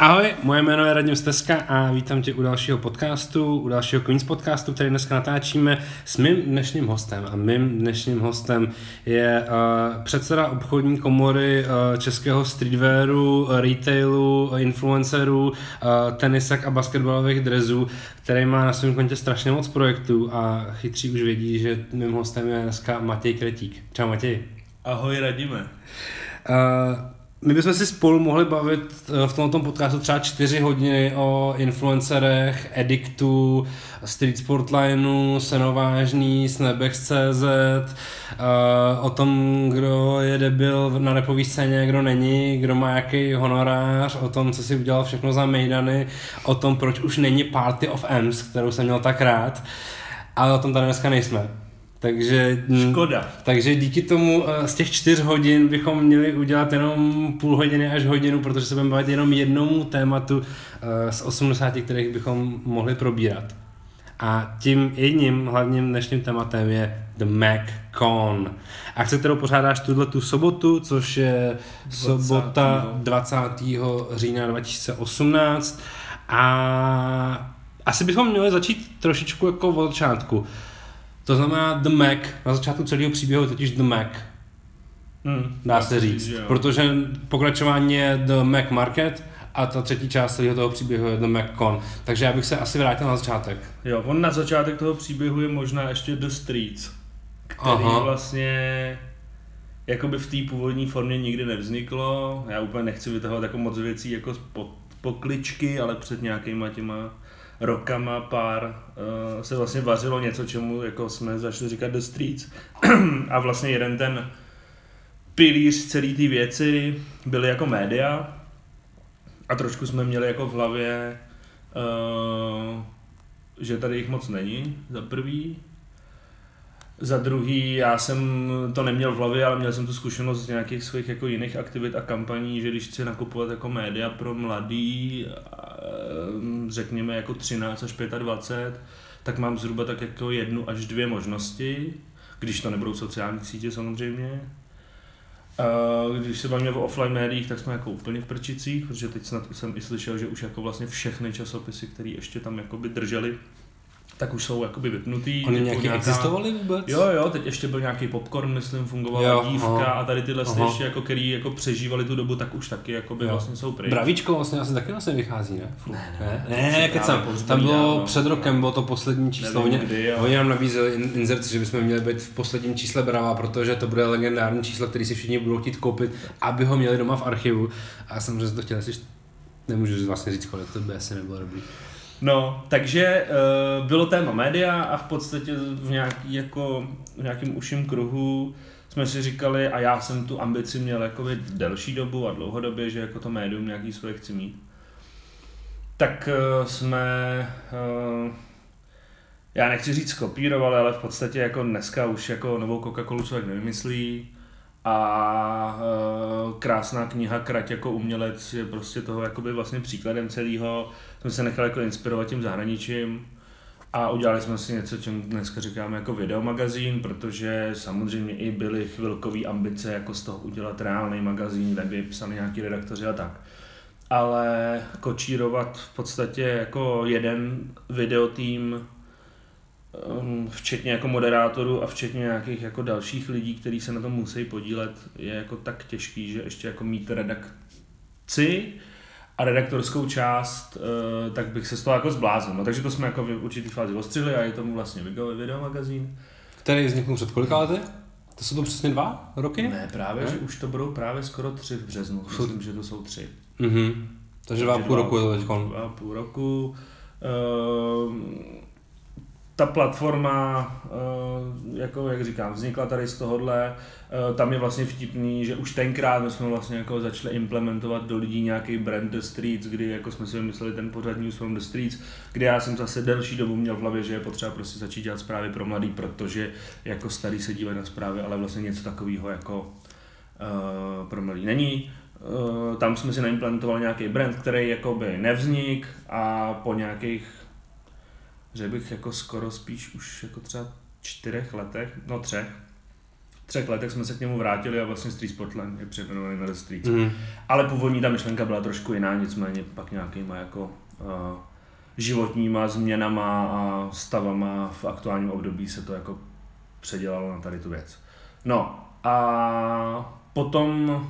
Ahoj, moje jméno je Radim Steska a vítám tě u dalšího podcastu, u dalšího Queens podcastu, který dneska natáčíme s mým dnešním hostem. A mým dnešním hostem je uh, předseda obchodní komory uh, českého streetwearu, retailu, influencerů, uh, tenisek a basketbalových drezů, který má na svém kontě strašně moc projektů a chytří už vědí, že mým hostem je dneska Matěj Kretík. Čau Matěj. Ahoj Radime. Uh, my bychom si spolu mohli bavit eh, v tomto podcastu třeba čtyři hodiny o influencerech, Edictu, Street Sportlineu, Senovážný, Snebex.cz, eh, o tom, kdo je debil na repový scéně, kdo není, kdo má jaký honorář, o tom, co si udělal všechno za mejdany, o tom, proč už není Party of M's, kterou jsem měl tak rád, ale o tom tady dneska nejsme. Takže, hm, Škoda. Takže díky tomu eh, z těch čtyř hodin bychom měli udělat jenom půl hodiny až hodinu, protože se budeme bavit jenom jednomu tématu eh, z 80, kterých bychom mohli probírat. A tím jedním hlavním dnešním tématem je The Mac Con. Akce, kterou pořádáš tuhle tu sobotu, což je 20. sobota 20. října 2018. A asi bychom měli začít trošičku jako od začátku. To znamená The Mac, na začátku celého příběhu je totiž The Mac. Hmm, dá se říct, říct protože pokračování je The Mac Market a ta třetí část celého toho příběhu je The Mac Con. Takže já bych se asi vrátil na začátek. Jo, on na začátek toho příběhu je možná ještě The Streets, který Aha. vlastně jakoby v té původní formě nikdy nevzniklo. Já úplně nechci vytahovat jako moc věcí jako po, pokličky, ale před nějakýma těma rokama pár uh, se vlastně vařilo něco, čemu jako jsme začali říkat The Streets. a vlastně jeden ten pilíř celé té věci byly jako média a trošku jsme měli jako v hlavě, uh, že tady jich moc není, za prvý. Za druhý, já jsem to neměl v hlavě, ale měl jsem tu zkušenost z nějakých svých jako jiných aktivit a kampaní, že když chci nakupovat jako média pro mladý, řekněme jako 13 až 25, tak mám zhruba tak jako jednu až dvě možnosti, když to nebudou sociální sítě samozřejmě. Když se bavíme o offline médiích, tak jsme jako úplně v prčicích, protože teď snad jsem i slyšel, že už jako vlastně všechny časopisy, které ještě tam jakoby drželi, tak už jsou jakoby vypnutý. Oni nějaký nějaká... existovali vůbec? Jo, jo, teď ještě byl nějaký popcorn, myslím, fungovala jo, dívka aha. a tady tyhle ještě jako, který jako přežívali tu dobu, tak už taky jakoby jo. vlastně jsou pryč. Bravíčko vlastně asi taky vlastně vychází, ne? Ne, ne, ne, ne, ne kecam. Tam bylo no. před rokem, bylo to poslední číslo. Nevím, kdy, oni nám nabízeli insert, že bychom měli být v posledním čísle Brava, protože to bude legendární číslo, který si všichni budou chtít koupit, aby ho měli doma v archivu. A samozřejmě to chtěl asi nemůžu vlastně říct, kolik to by asi nebylo dobrý. No, takže uh, bylo téma média a v podstatě v, nějaký, jako, v nějakém uším kruhu jsme si říkali, a já jsem tu ambici měl jako delší dobu a dlouhodobě, že jako to médium nějaký svoje chci mít. Tak uh, jsme, uh, já nechci říct kopírovali, ale v podstatě jako dneska už jako novou Coca-Colu člověk nevymyslí a uh, krásná kniha Krať jako umělec je prostě toho jakoby vlastně příkladem celého. Jsme se nechali jako inspirovat tím zahraničím a udělali jsme si něco, čemu dneska říkáme jako videomagazín, protože samozřejmě i byly chvilkové ambice jako z toho udělat reálný magazín, tak by psali nějaký redaktoři a tak. Ale kočírovat v podstatě jako jeden videotým včetně jako moderátorů a včetně nějakých jako dalších lidí, kteří se na tom musí podílet, je jako tak těžký, že ještě jako mít redakci a redaktorskou část, uh, tak bych se z toho jako zbláznil. No, takže to jsme jako v určitý fázi ostřihli a je tomu vlastně video, video magazín. Který vznikl před kolika lety? To jsou to přesně dva roky? Ne, právě, ne? že už to budou právě skoro tři v březnu. Myslím, že to jsou tři. Mhm. Takže dva půl roku je to teď. Dva půl roku. Uh, ta platforma, eh, jako jak říkám, vznikla tady z tohohle, eh, tam je vlastně vtipný, že už tenkrát jsme vlastně jako začali implementovat do lidí nějaký brand The Streets, kdy jako jsme si vymysleli ten pořad News from the Streets, kde já jsem zase delší dobu měl v hlavě, že je potřeba prostě začít dělat zprávy pro mladý, protože jako starý se dívají na zprávy, ale vlastně něco takového jako uh, pro mladý není. Tam jsme si naimplementovali nějaký brand, který jakoby nevznik a po nějakých že bych jako skoro spíš už jako třeba čtyřech letech, no třech, třech letech jsme se k němu vrátili a vlastně Street Sportland je přejmenovaný na Street. Mm. Ale původní ta myšlenka byla trošku jiná, nicméně pak nějakýma jako uh, životníma změnama a stavama v aktuálním období se to jako předělalo na tady tu věc. No a potom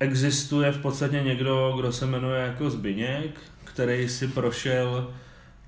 existuje v podstatě někdo, kdo se jmenuje jako Zbyněk, který si prošel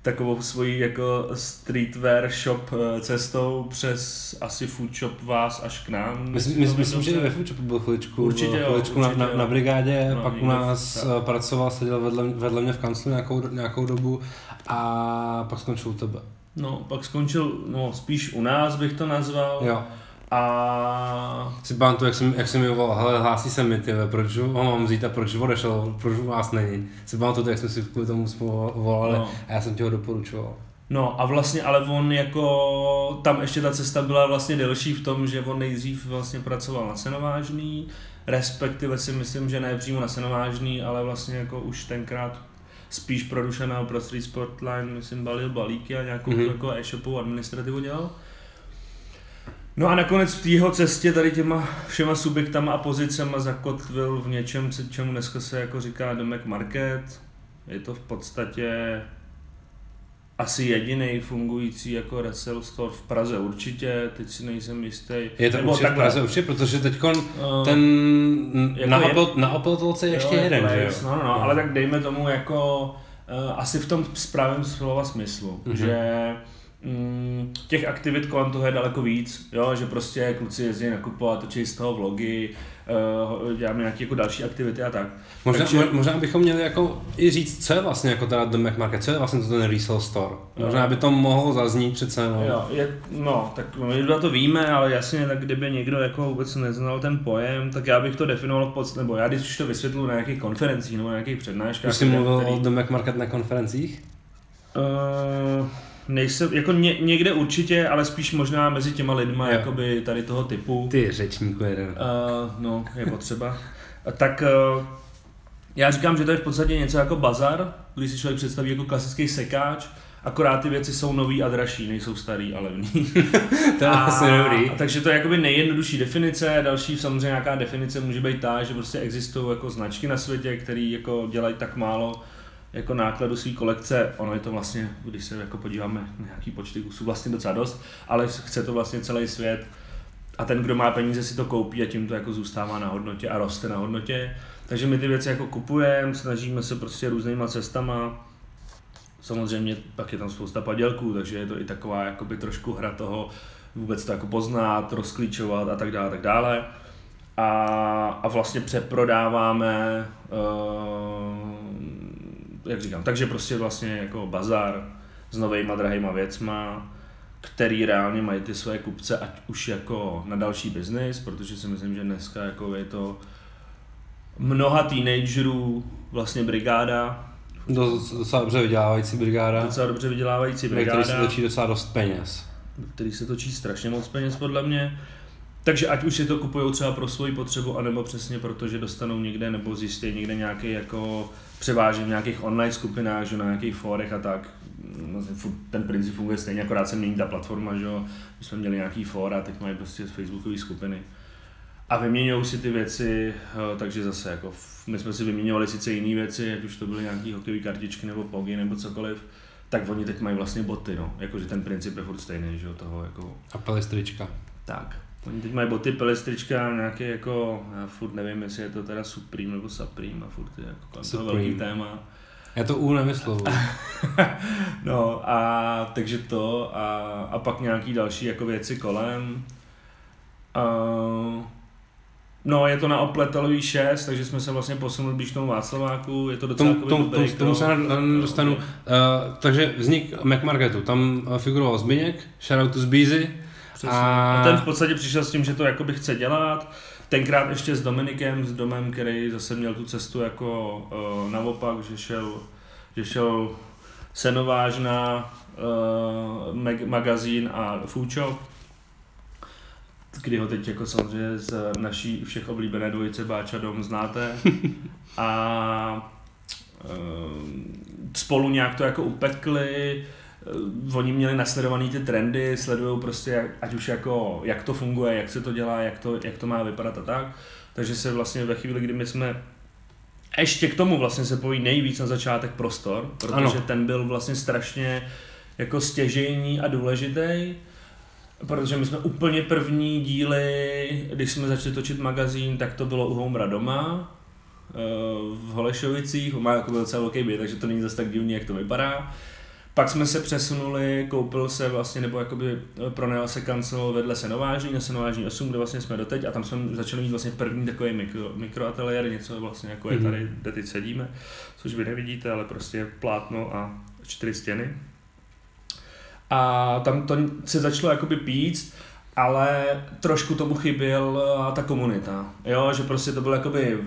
takovou svoji jako streetwear shop eh, cestou přes asi food shop vás až k nám. Myslím, myslím, myslím že i ve Foodshopu byl chviličku, Určitě jo, chviličku určitě na, na, na, brigádě, No, pak u nás tak. tak. pracoval, seděl vedle, vedle mě v kanclu nějakou, nějakou dobu a pak skončil u tebe. No, pak skončil, no spíš u nás bych to nazval. Jo. A Si pamatuju, jak jsem, jak jsem mi volal, hele, hlásí se mi, ty, proč ho mám vzít a proč odešel, proč u vás není. Si pamatuju, jak jsme si kvůli tomu volali No. a já jsem ti ho doporučoval. No a vlastně, ale on jako, tam ještě ta cesta byla vlastně delší v tom, že on nejdřív vlastně pracoval na Senovážný, respektive si myslím, že ne přímo na Senovážný, ale vlastně jako už tenkrát spíš pro Dušana pro Street Sportline, myslím, balil balíky a nějakou Mhm. mm-hmm. jako e-shopovou administrativu dělal. No a nakonec v té jeho cestě tady těma všema subjektama a pozicema zakotvil v něčem, čemu dneska se jako říká Domek Market. Je to v podstatě asi jediný fungující jako resell store v Praze určitě, teď si nejsem jistý. Je to Nebo určitě v Praze, určitě, protože teď eh, ten jako na, je- Opel, na Opeltolce je ještě jo, jeden, place, že jo? No, no, no, ale tak dejme tomu jako uh, asi v tom správném slova smyslu, Mhm. mm-hmm. že mm, těch aktivit kolem toho je daleko víc, jo, že prostě kluci jezdí nakupovat, točí z toho vlogy, uh, děláme nějaké jako další aktivity a tak. Možná, Takže- možná bychom měli jako i říct, co je vlastně jako teda Domek Market, co je vlastně to ten resale store. Jo. Možná by to mohlo zaznít přece jenom. Jo, je, no, tak my dva to víme, ale jasně, tak kdyby někdo jako vůbec neznal ten pojem, tak já bych to definoval v podstatě, nebo já když to vysvětlu na nějakých konferencích nebo na nějakých přednáškách. Už jsi mluvil který- o Domek Market na konferencích? Uh, nejsem, jako ně, někde určitě, ale spíš možná mezi těma lidma, Jo. jakoby tady toho typu. Ty řečníku jeden. Uh, no, je potřeba. A tak uh, já říkám, že to je v podstatě něco jako bazar, když si člověk představí jako klasický sekáč, akorát ty věci jsou nový a dražší, nejsou starý a levný. To je asi dobrý. A, takže to je jakoby nejjednodušší definice, další samozřejmě nějaká definice může být ta, že prostě existují jako značky na světě, které jako dělají tak málo jako nákladu své kolekce, ono je to vlastně, když se jako podíváme na nějaký počty kusů, vlastně docela dost, ale chce to vlastně celý svět a ten, kdo má peníze, si to koupí a tím to jako zůstává na hodnotě a roste na hodnotě. Takže my ty věci jako kupujeme, snažíme se prostě různýma cestama. Samozřejmě pak je tam spousta padělků, takže je to i taková jakoby trošku hra toho vůbec to jako poznat, rozklíčovat a tak dále, tak dále. A, a vlastně přeprodáváme, uh, jak říkám, takže prostě vlastně jako bazar s novejma drahýma věcma, který reálně mají ty své kupce, ať už jako na další biznis, protože si myslím, že dneska jako je to mnoha teenagerů, vlastně brigáda, Dost, docela dobře vydělávající brigáda, docela dobře vydělávající ve který se brigáda, točí docela dost peněz. který se točí strašně moc peněz podle mě. Takže ať už si to kupují třeba pro svoji potřebu, anebo přesně proto, že dostanou někde nebo zjistí někde nějaký jako převážně v nějakých online skupinách, že na nějakých fórech a tak. Vlastně furt ten princip funguje stejně, akorát se mění ta platforma, že jo. My jsme měli nějaký fóra, a teď mají prostě facebookové skupiny. A vyměňují si ty věci, eh, takže zase jako my jsme si vyměňovali sice jiné věci, ať už to byly nějaké hokejové kartičky nebo pogy nebo cokoliv, tak oni teď mají vlastně boty, no. Jakože ten princip je furt stejný, že jo, toho jako A pelistrička. tak. Oni teď mají boty, pelistrička, nějaké jako, já furt nevím, jestli je to teda Supreme nebo Supreme a furt je jako toho Supreme. velký téma. Já to U nevyslovuji. no a takže to a, a pak nějaký další jako věci kolem. A, no je to na Opletalový 6, takže jsme se vlastně posunuli blíž tomu Václaváku, je to docela Tomu, jako tomu, dobrý tomu, se dostanu. Uh, takže vznik McMarketu, tam uh, figuroval Zbyněk, shoutoutu z Bízy. Přesně. A- A ten v podstatě přišel s tím, že to jakoby chce dělat. Tenkrát ještě s Dominikem, s Domem, který zase měl tu cestu jako uh, naopak, že šel, že šel Senovážna, uh, mag- magazín a Shop, kdy ho teď jako samozřejmě z naší všech oblíbené dvojice Báča Dom znáte. A uh, spolu nějak to jako upekli, uh, oni měli nasledovaný ty trendy, sledují prostě, jak, ať už jako, jak to funguje, jak se to dělá, jak to, jak to má vypadat a tak. Takže se vlastně ve chvíli, kdy my jsme ještě k tomu vlastně se pojí nejvíc na začátek prostor, protože ano. ten byl vlastně strašně jako stěžejní a důležitý, protože my jsme úplně první díly, když jsme začali točit magazín, tak to bylo u Homra doma, eh, v Holešovicích, má jako docela velký byt, takže to není zase tak divný, jak to vypadá. Pak jsme se přesunuli, koupil se vlastně, nebo jakoby eh, pronajal se kancel vedle Senovážní, na Senovážní 8, kde vlastně jsme doteď a tam jsme začali mít vlastně první takový mikro, mikroateliér, něco vlastně jako je mhm. tady, kde teď sedíme, což vy nevidíte, ale prostě plátno a čtyři stěny. A tam to se začalo jakoby píct, ale trošku tomu chyběl ta komunita, jo, že prostě to bylo jakoby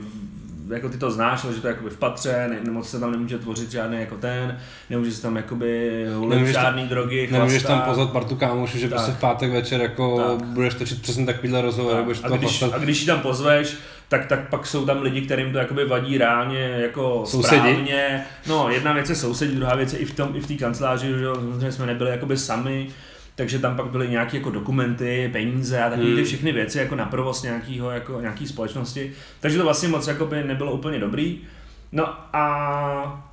jako ty to znáš, že to je jakoby v patře, ne, moc se tam nemůže tvořit žádný jako ten, nemůže se tam jakoby hulit žádný tam, drogy, Nemůžeš tam pozvat partu kámošů, že tak. prostě v pátek večer jako tak. budeš točit přesně takovýhle rozhovor, tak. a, když, a když ji tam pozveš, tak, tak pak jsou tam lidi, kterým to jakoby vadí reálně jako sousedi. správně. No, jedna věc je sousedí, druhá věc je i v tom, i v té kanceláři, že jsme nebyli jakoby sami, takže tam pak byly nějaké jako dokumenty, peníze a takové hmm. ty všechny věci jako na provoz nějakýho, jako nějaký společnosti. Takže to vlastně moc jako by nebylo úplně dobrý. No a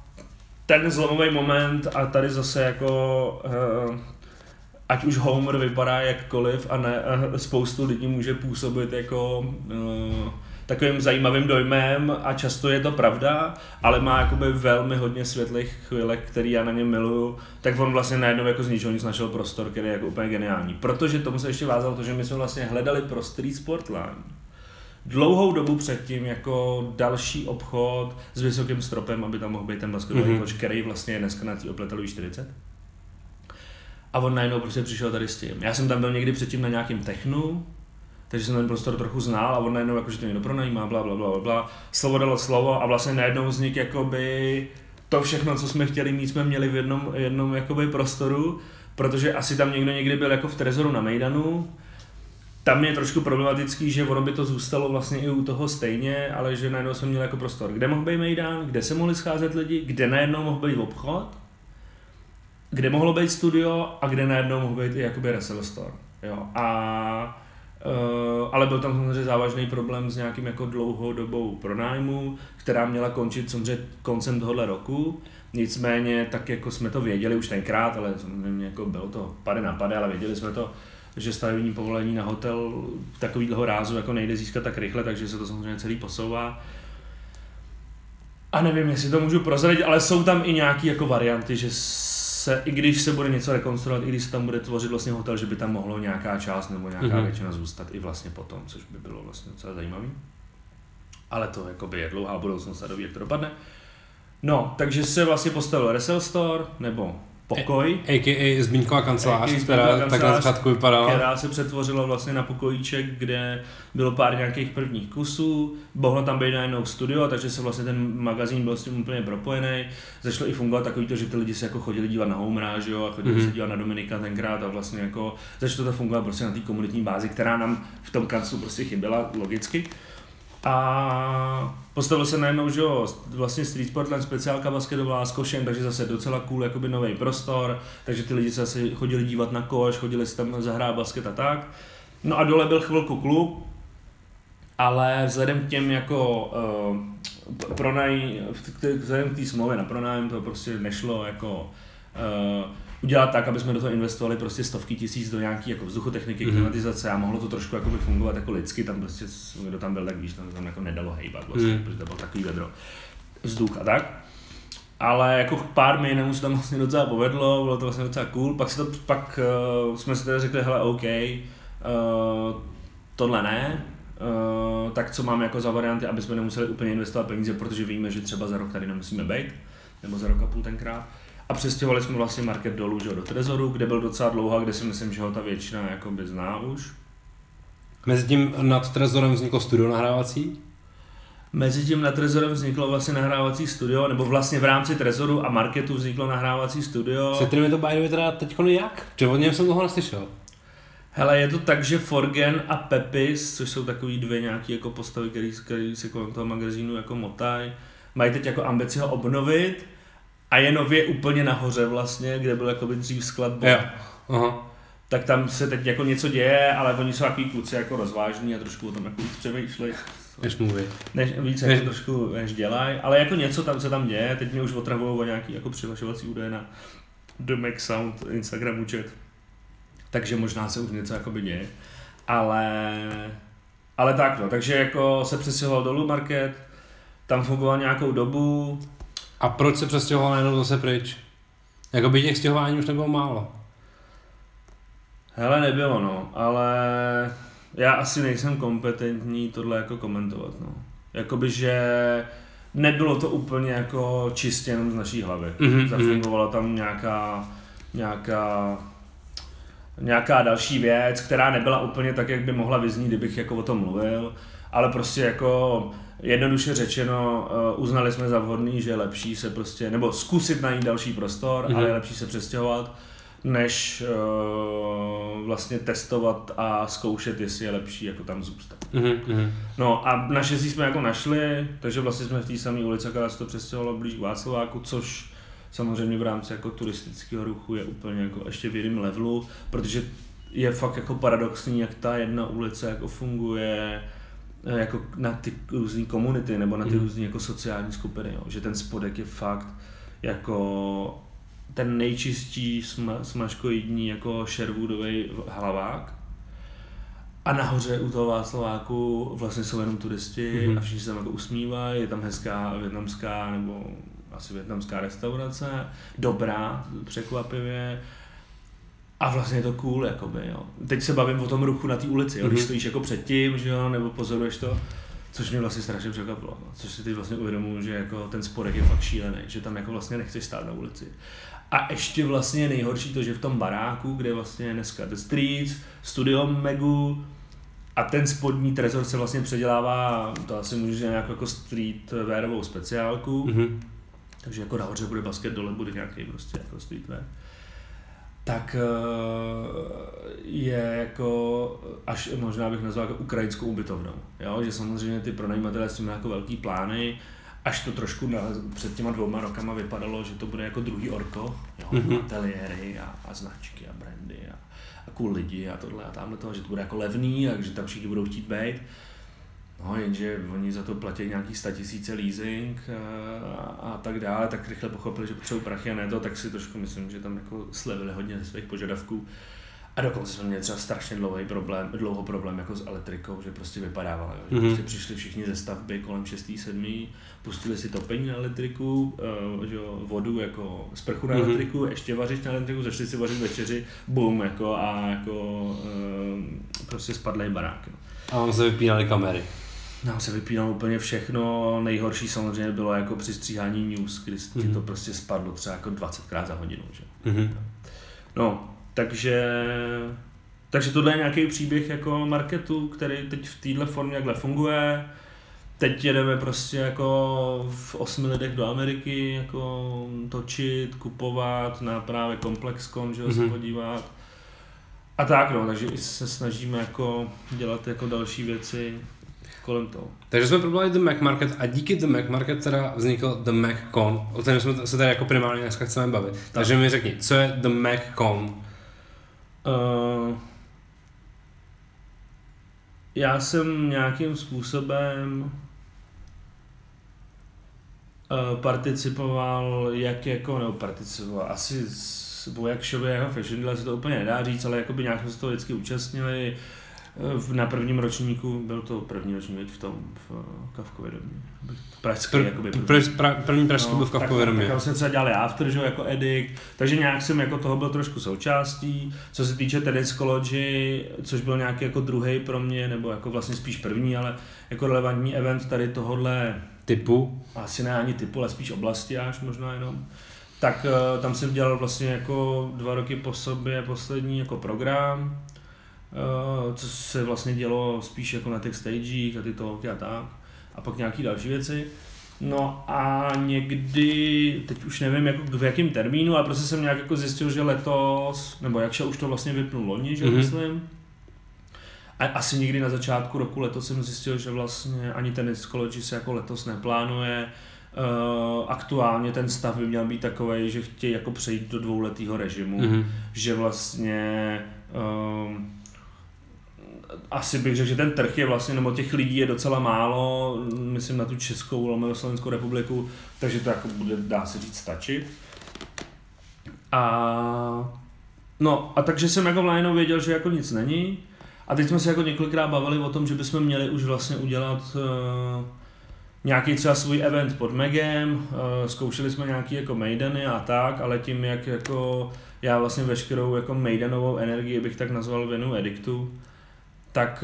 ten zlomový moment a tady zase jako uh, ať už Homer vypadá jakkoliv a ne, uh, spoustu lidí může působit jako uh, takovým zajímavým dojmem a často je to pravda, ale má jakoby velmi hodně světlých chvílek, který já na něm miluju, tak on vlastně najednou jako z ničeho nic našel prostor, který je jako úplně geniální. Protože tomu se ještě vázalo to, že my jsme vlastně hledali pro Street Sportland dlouhou dobu předtím jako další obchod s vysokým stropem, aby tam mohl být ten basketbalový mm-hmm. koč, který vlastně je dneska na té opletelový 40. A on najednou prostě přišel tady s tím. Já jsem tam byl někdy předtím na nějakém technu, takže jsem ten prostor trochu znal a on najednou jako, že to někdo pronajímá, bla, bla, bla, bla, slovo dalo slovo a vlastně najednou vznik jakoby to všechno, co jsme chtěli mít, jsme měli v jednom, jednom jakoby prostoru, protože asi tam někdo někdy byl jako v Trezoru na Mejdanu, tam je trošku problematický, že ono by to zůstalo vlastně i u toho stejně, ale že najednou jsme měli jako prostor, kde mohl být Mejdan, kde se mohli scházet lidi, kde najednou mohl být obchod, kde mohlo být studio a kde najednou mohl být i jakoby Resell Store. Jo. A Uh, ale byl tam samozřejmě závažný problém s nějakým jako dlouhodobou pronájmu, která měla končit samozřejmě koncem tohohle roku. Nicméně, tak jako jsme to věděli už tenkrát, ale samozřejmě jako bylo to pade na pade, ale věděli jsme to, že stavební povolení na hotel takovýhle rázu jako nejde získat tak rychle, takže se to samozřejmě celý posouvá. A nevím, jestli to můžu prozradit, ale jsou tam i nějaké jako varianty, že se, i když se bude něco rekonstruovat, i když se tam bude tvořit vlastně hotel, že by tam mohlo nějaká část nebo nějaká mm-hmm. většina zůstat i vlastně potom, což by bylo vlastně docela zajímavé. Ale to jakoby je dlouhá budoucnost a doví, jak to dopadne. No, takže se vlastně postavil Resell Store, nebo pokoj. A.k.a. Zbínková kancelář, která kancelář, tak na začátku vypadala. Která se přetvořila vlastně na pokojíček, kde bylo pár nějakých prvních kusů, mohlo tam být najednou studio, takže se vlastně ten magazín byl s tím úplně propojený. Začalo i fungovat takový to, že ty lidi se jako chodili dívat na Homera, že jo, a chodili mm-hmm. se dívat na Dominika tenkrát a vlastně jako začalo to fungovat prostě na té komunitní bázi, která nám v tom kanclu prostě chyběla logicky. A postavil se najednou, že jo, vlastně Street Sportland speciálka basketbalová s košem, takže zase docela cool, jakoby nový prostor, takže ty lidi se zase chodili dívat na koš, chodili si tam zahrát basket a tak. No a dole byl chvilku klub, ale vzhledem k těm jako uh, pronaj, vzhledem k té smlouvě na pronájem to prostě nešlo jako uh, udělat tak, aby jsme do toho investovali prostě stovky tisíc do nějaký jako vzduchotechniky, mm-hmm. klimatizace a mohlo to trošku jako fungovat jako lidsky, tam prostě, kdo tam byl, tak víš, tam, tam jako nedalo hejbat vlastně, mm. protože to bylo takový vedro vzduch a tak. Ale jako pár mějnů se tam vlastně docela povedlo, bylo to vlastně docela cool, pak, se to, pak uh, jsme si teda řekli, hele OK, uh, tohle ne, uh, tak co máme jako za varianty, aby jsme nemuseli úplně investovat peníze, protože víme, že třeba za rok tady nemusíme být, nebo za rok a půl tenkrát. A přestěhovali jsme vlastně market dolů, že, do Trezoru, kde byl docela dlouho, kde si myslím, že ho ta většina jakoby zná už. Mezi tím nad Trezorem vzniklo studio nahrávací? Mezi tím nad Trezorem vzniklo vlastně nahrávací studio, nebo vlastně v rámci Trezoru a marketu vzniklo nahrávací studio. Se kterým je to by teda teď jak? Že od něm jsem toho neslyšel. Hele, je to tak, že Forgen a Pepis, což jsou takový dvě nějaké jako postavy, které se kolem toho magazínu jako motají, mají teď jako ambici ho obnovit a je nově úplně nahoře vlastně, kde byl jakoby dřív sklad. Aha. Tak tam se teď jako něco děje, ale oni jsou takový kluci jako rozvážní a trošku o tom jako víc přemýšlej. Než mluví. Než, víc Než- jako trošku než dělají, ale jako něco tam se tam děje, teď mě už otravují o nějaký jako přihlašovací údaje na The Mac Sound Instagram účet. Takže možná se už něco jakoby děje. Ale, ale tak no, takže jako se přestěhoval dolů market, tam fungoval nějakou dobu, A proč se přestěhoval najednou zase pryč? Jakoby těch stěhování už nebylo málo. Hele, nebylo no, ale já asi nejsem kompetentní tohle jako komentovat no. Jakoby, že nebylo to úplně jako čistě jenom z naší hlavy. Mhm, Zafungovala tam nějaká, nějaká, nějaká další věc, která nebyla úplně tak, jak by mohla vyznít, kdybych jako o tom mluvil, ale prostě jako jednoduše řečeno uh, uznali jsme za vhodný, že je lepší se prostě, nebo zkusit najít další prostor, Mhm. ale je lepší se přestěhovat, než uh, vlastně testovat a zkoušet, jestli je lepší jako tam zůstat. Mhm, mhm. No a naštěstí jsme jako našli, takže vlastně jsme v té samé ulici, která se to přestěhovalo blíž k Václaváku, což samozřejmě v rámci jako turistického ruchu je úplně jako ještě v jiném levelu, protože je fakt jako paradoxní, jak ta jedna ulice jako funguje eh, jako na ty různé komunity nebo na ty Mhm. různé jako sociální skupiny, jo. že ten spodek je fakt jako ten nejčistší sma, smažkoidní jako Sherwoodový hlavák a nahoře u toho Václaváku vlastně jsou jenom turisti Mhm. a všichni se tam jako usmívají, je tam hezká větnamská nebo asi větnamská restaurace, dobrá, překvapivě. A vlastně je to cool, jakoby, jo. Teď se bavím o tom ruchu na té ulici, jo. Když Mhm. stojíš jako předtím, že jo, nebo pozoruješ to, což mě vlastně strašně překvapilo, no. což si teď vlastně uvědomuji, že jako ten spodek je fakt šílený, že tam jako vlastně nechceš stát na ulici. A ještě vlastně nejhorší to, že v tom baráku, kde vlastně je dneska The Streets, Studio Megu, a ten spodní trezor se vlastně předělává, to asi může nějak jako streetwearovou speciálku, Mhm. takže jako nahoře bude basket, dole bude nějaký prostě jako streetwear. Tak eh, je jako, až možná bych nazval jako ukrajinskou ubytovnou. Jo? Že samozřejmě ty pronajímatelé s tím mají jako velký plány, až to trošku na, před těma dvouma rokama vypadalo, že to bude jako druhý orko, jo? Mhm. ateliéry a, a značky a brandy a, a cool lidi a tohle a tamhle to, že to bude jako levný a že tam všichni budou chtít být. No, jenže oni za to platí nějaký statisíce leasing a, a tak dále, tak rychle pochopili, že potřebují prachy a ne to, tak si trošku myslím, že tam jako slevili hodně ze svých požadavků. A dokonce jsme měli třeba strašně dlouhý problém, dlouho problém jako s elektrikou, že prostě vypadávalo, jo. že Mhm. prostě přišli všichni ze stavby kolem 6. 7. pustili si topení na elektriku, uh, že jo, vodu jako sprchu na Mhm. elektriku, ještě vařič na elektriku, začali si vařit večeři, bum, jako a jako uh, prostě spadlej barák. No. A vám se vypínaly kamery. Nám se vypínalo úplně všechno, nejhorší samozřejmě bylo jako při stříhání news, kdy ti Mhm. to prostě spadlo třeba jako 20krát za hodinu, že? Mhm. No, takže, takže tohle je nějaký příběh jako marketu, který teď v téhle formě jakhle funguje. Teď jedeme prostě jako v osmi lidech do Ameriky, jako točit, kupovat, na právě Complexcon, že jo, se Mhm. podívat. A tak no, takže se snažíme jako dělat jako další věci kolem toho. Takže jsme probrali The Mac Market a díky The Mac Market teda vznikl The Mac Con, o kterém jsme se tady jako primárně dneska chceme bavit. Takže mi řekni, co je The Mac Con? Uh, já jsem nějakým způsobem uh, participoval, jak jako, nebo participoval, asi s Bojakšově jeho fashion dealer se to úplně nedá říct, ale jakoby nějak jsme se toho vždycky účastnili. V- Na prvním ročníku, byl to první ročník v tom, v eh, Kavkově domě. Pražský, Pr- jakoby první. pr- pra- první pražský byl v tak- Kavkově Tak, domě. tak jsme třeba dělali after, že jako edict, takže nějak jsem jako toho byl trošku součástí. Co se týče Tennis College, což byl nějaký jako druhý pro mě, nebo jako vlastně spíš první, ale jako relevantní event tady tohohle, Typu? asi ne ani typu, ale spíš oblasti až možná jenom. Tak eh, tam jsem dělal vlastně jako dva roky po sobě poslední jako program, co se vlastně dělo spíš jako na těch stagech a ty talky a tak. A pak nějaký další věci. No a někdy, teď už nevím jako v jakém termínu, ale prostě jsem nějak jako zjistil, že letos, nebo jak už to vlastně vypnul loni, že Mhm. mm-hmm. myslím. A asi někdy na začátku roku letos jsem zjistil, že vlastně ani ten College se jako letos neplánuje. Uh, aktuálně ten stav by měl být takový, že chtějí jako přejít do dvouletého režimu, Mhm. že vlastně um, asi bych řekl, že ten trh je vlastně, nebo těch lidí je docela málo, myslím na tu Českou, lomeno Slovenskou republiku, takže to jako bude, dá se říct, stačit. A no, a takže jsem jako najednou věděl, že jako nic není. A teď jsme se jako několikrát bavili o tom, že bychom měli už vlastně udělat uh, nějaký třeba svůj event pod Megem, uh, zkoušeli jsme nějaký jako maideny a tak, ale tím jak jako já vlastně veškerou jako maidenovou energii bych tak nazval věnu Ediktu, tak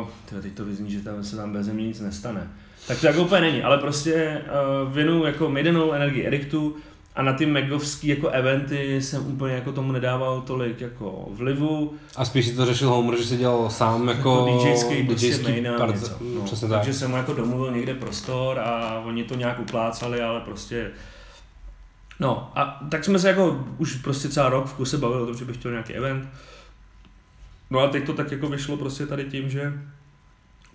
uh, tyhle, teď to vyzní, že tam se tam bez mě nic nestane. Tak to jako úplně není, ale prostě uh, věnu jako maidenovou energii Ediktu a na ty megovský jako eventy jsem úplně jako tomu nedával tolik jako vlivu. A spíš si to řešil Homer, že si dělal sám jako, jako DJský, prostě DJský part- něco. No, Přesně tak. takže jsem mu jako domluvil někde prostor a oni to nějak uplácali, ale prostě No a tak jsme se jako už prostě celá rok v kuse bavili o tom, že bych chtěl nějaký event. No a teď to tak jako vyšlo prostě tady tím, že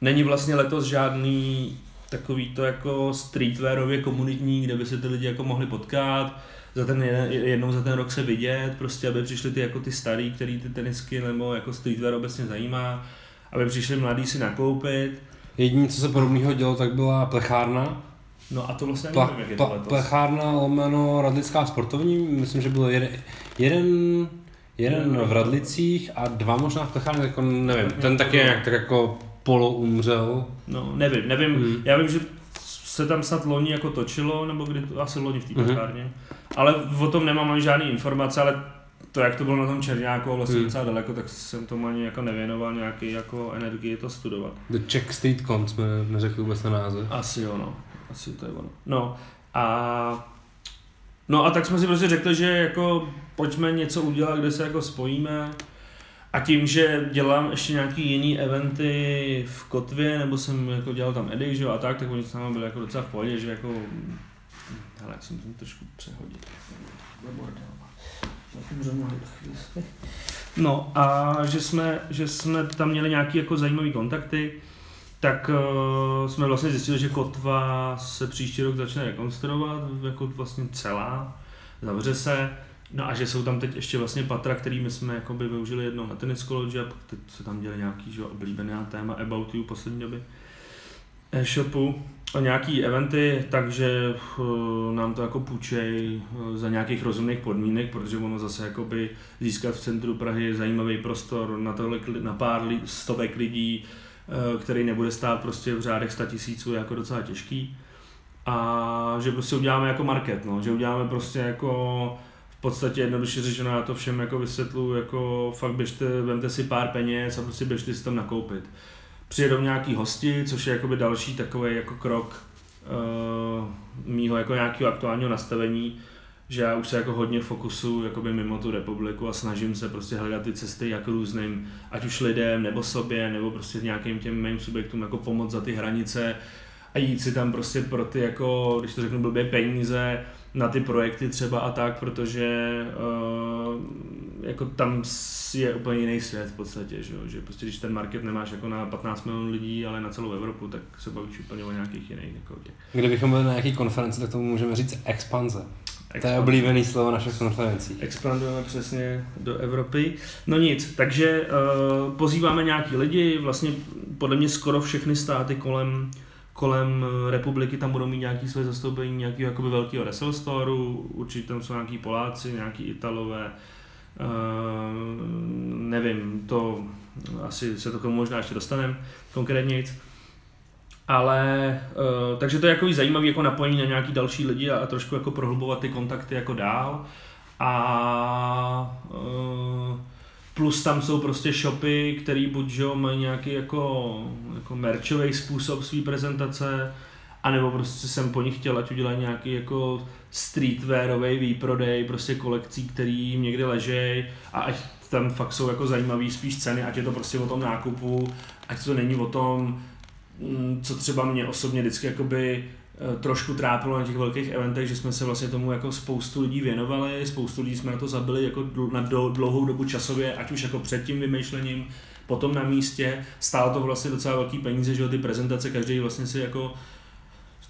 není vlastně letos žádný takový to jako streetwearově komunitní, kde by se ty lidi jako mohli potkat, za ten jeden, jednou za ten rok se vidět, prostě aby přišli ty jako ty starý, který ty tenisky nebo jako streetwear obecně zajímá, aby přišli mladí si nakoupit. Jediné, co se podobného dělo, tak byla plechárna. No a to vlastně Pla, nevím, jak je to letos. plechárna lomeno Radlická sportovní, myslím, že bylo jeden, jeden, jeden v Radlicích a dva možná v plechárně, jako nevím, ten taky nějak tak jako polo umřel. No, nevím, nevím. Hmm. Já vím, že se tam snad loni jako točilo, nebo kdy to, asi loni v té Mhm. pekárně. Ale o tom nemám ani žádný informace, ale to, jak to bylo na tom Černáku, vlastně Hmm. docela daleko, tak jsem tomu ani jako nevěnoval nějaký jako energii to studovat. The Czech State Con jsme neřekli vůbec na název. Asi jo, no. Asi to je ono. No a No a tak jsme si prostě řekli, že jako pojďme něco udělat, kde se jako spojíme. A tím, že dělám ještě nějaký jiný eventy v Kotvě, nebo jsem jako dělal tam Edik, že jo, a tak, tak oni s námi byli jako docela v pohodě, že jako... Hele, jak jsem to trošku přehodil. No a že jsme, že jsme tam měli nějaký jako zajímavý kontakty, tak uh, jsme vlastně zjistili, že kotva se příští rok začne rekonstruovat, jako vlastně celá, zavře se, no a že jsou tam teď ještě vlastně patra, kterými jsme jakoby využili jednou na Tennis College a teď se tam děli nějaký že, oblíbená téma About You poslední doby e-shopu a nějaký eventy, takže uh, nám to jako půjčej uh, za nějakých rozumných podmínek, protože ono zase jakoby získat v centru Prahy zajímavý prostor na, tohle, na pár li, stovek lidí, uh, který nebude stát prostě v řádech 100 tisíců, je jako docela těžký. A že prostě uděláme jako market, no, že uděláme prostě jako v podstatě jednoduše řečeno, já to všem jako vysvětlu, jako fakt běžte, vemte si pár peněz a prostě běžte si tam nakoupit. Přijedou nějaký hosti, což je jakoby další takový jako krok uh, mýho jako nějakého aktuálního nastavení, že já už se jako hodně fokusu jakoby mimo tu republiku a snažím se prostě hledat ty cesty jak různým, ať už lidem, nebo sobě, nebo prostě nějakým těm mým subjektům jako pomoct za ty hranice a jít si tam prostě pro ty jako, když to řeknu blbě, peníze na ty projekty třeba a tak, protože uh, jako tam je úplně jiný svět v podstatě, že, jo? že prostě když ten market nemáš jako na 15 milionů lidí, ale na celou Evropu, tak se bavíš úplně o nějakých jiných jako těch. Kdybychom byli na nějaký konferenci, tak tomu můžeme říct expanze. To je Expand- oblíbený slovo našich konferencí. expandujeme přesně do Evropy. No nic, takže uh, pozýváme nějaký lidi, vlastně podle mě skoro všechny státy kolem kolem eh, republiky tam budou mít nějaký své zastoupení nějakého jakoby velkého resell storeu, určitě tam jsou nějaký Poláci, nějaký Italové, uh, nevím, to asi se to možná ještě dostaneme konkrétně nic. Ale, uh, takže to je jako zajímavý jako napojení na nějaký další lidi a, a trošku jako prohlubovat ty kontakty jako dál. A uh, plus tam jsou prostě shopy, který buď že mají nějaký jako, jako merchový způsob své prezentace, anebo prostě jsem po nich chtěl, ať udělají nějaký jako streetwearový výprodej, prostě kolekcí, který jim někde ležej a ať tam fakt jsou jako zajímavý spíš ceny, ať je to prostě o tom nákupu, ať to není o tom, mm, co třeba mě osobně vždycky jakoby trošku trápilo na těch velkých eventech, že jsme se vlastně tomu jako spoustu lidí věnovali, spoustu lidí jsme na to zabili jako na dlouhou dobu časově, ať už jako před tím vymýšlením, potom na místě, stálo to vlastně docela velký peníze, že ty prezentace, každý vlastně si jako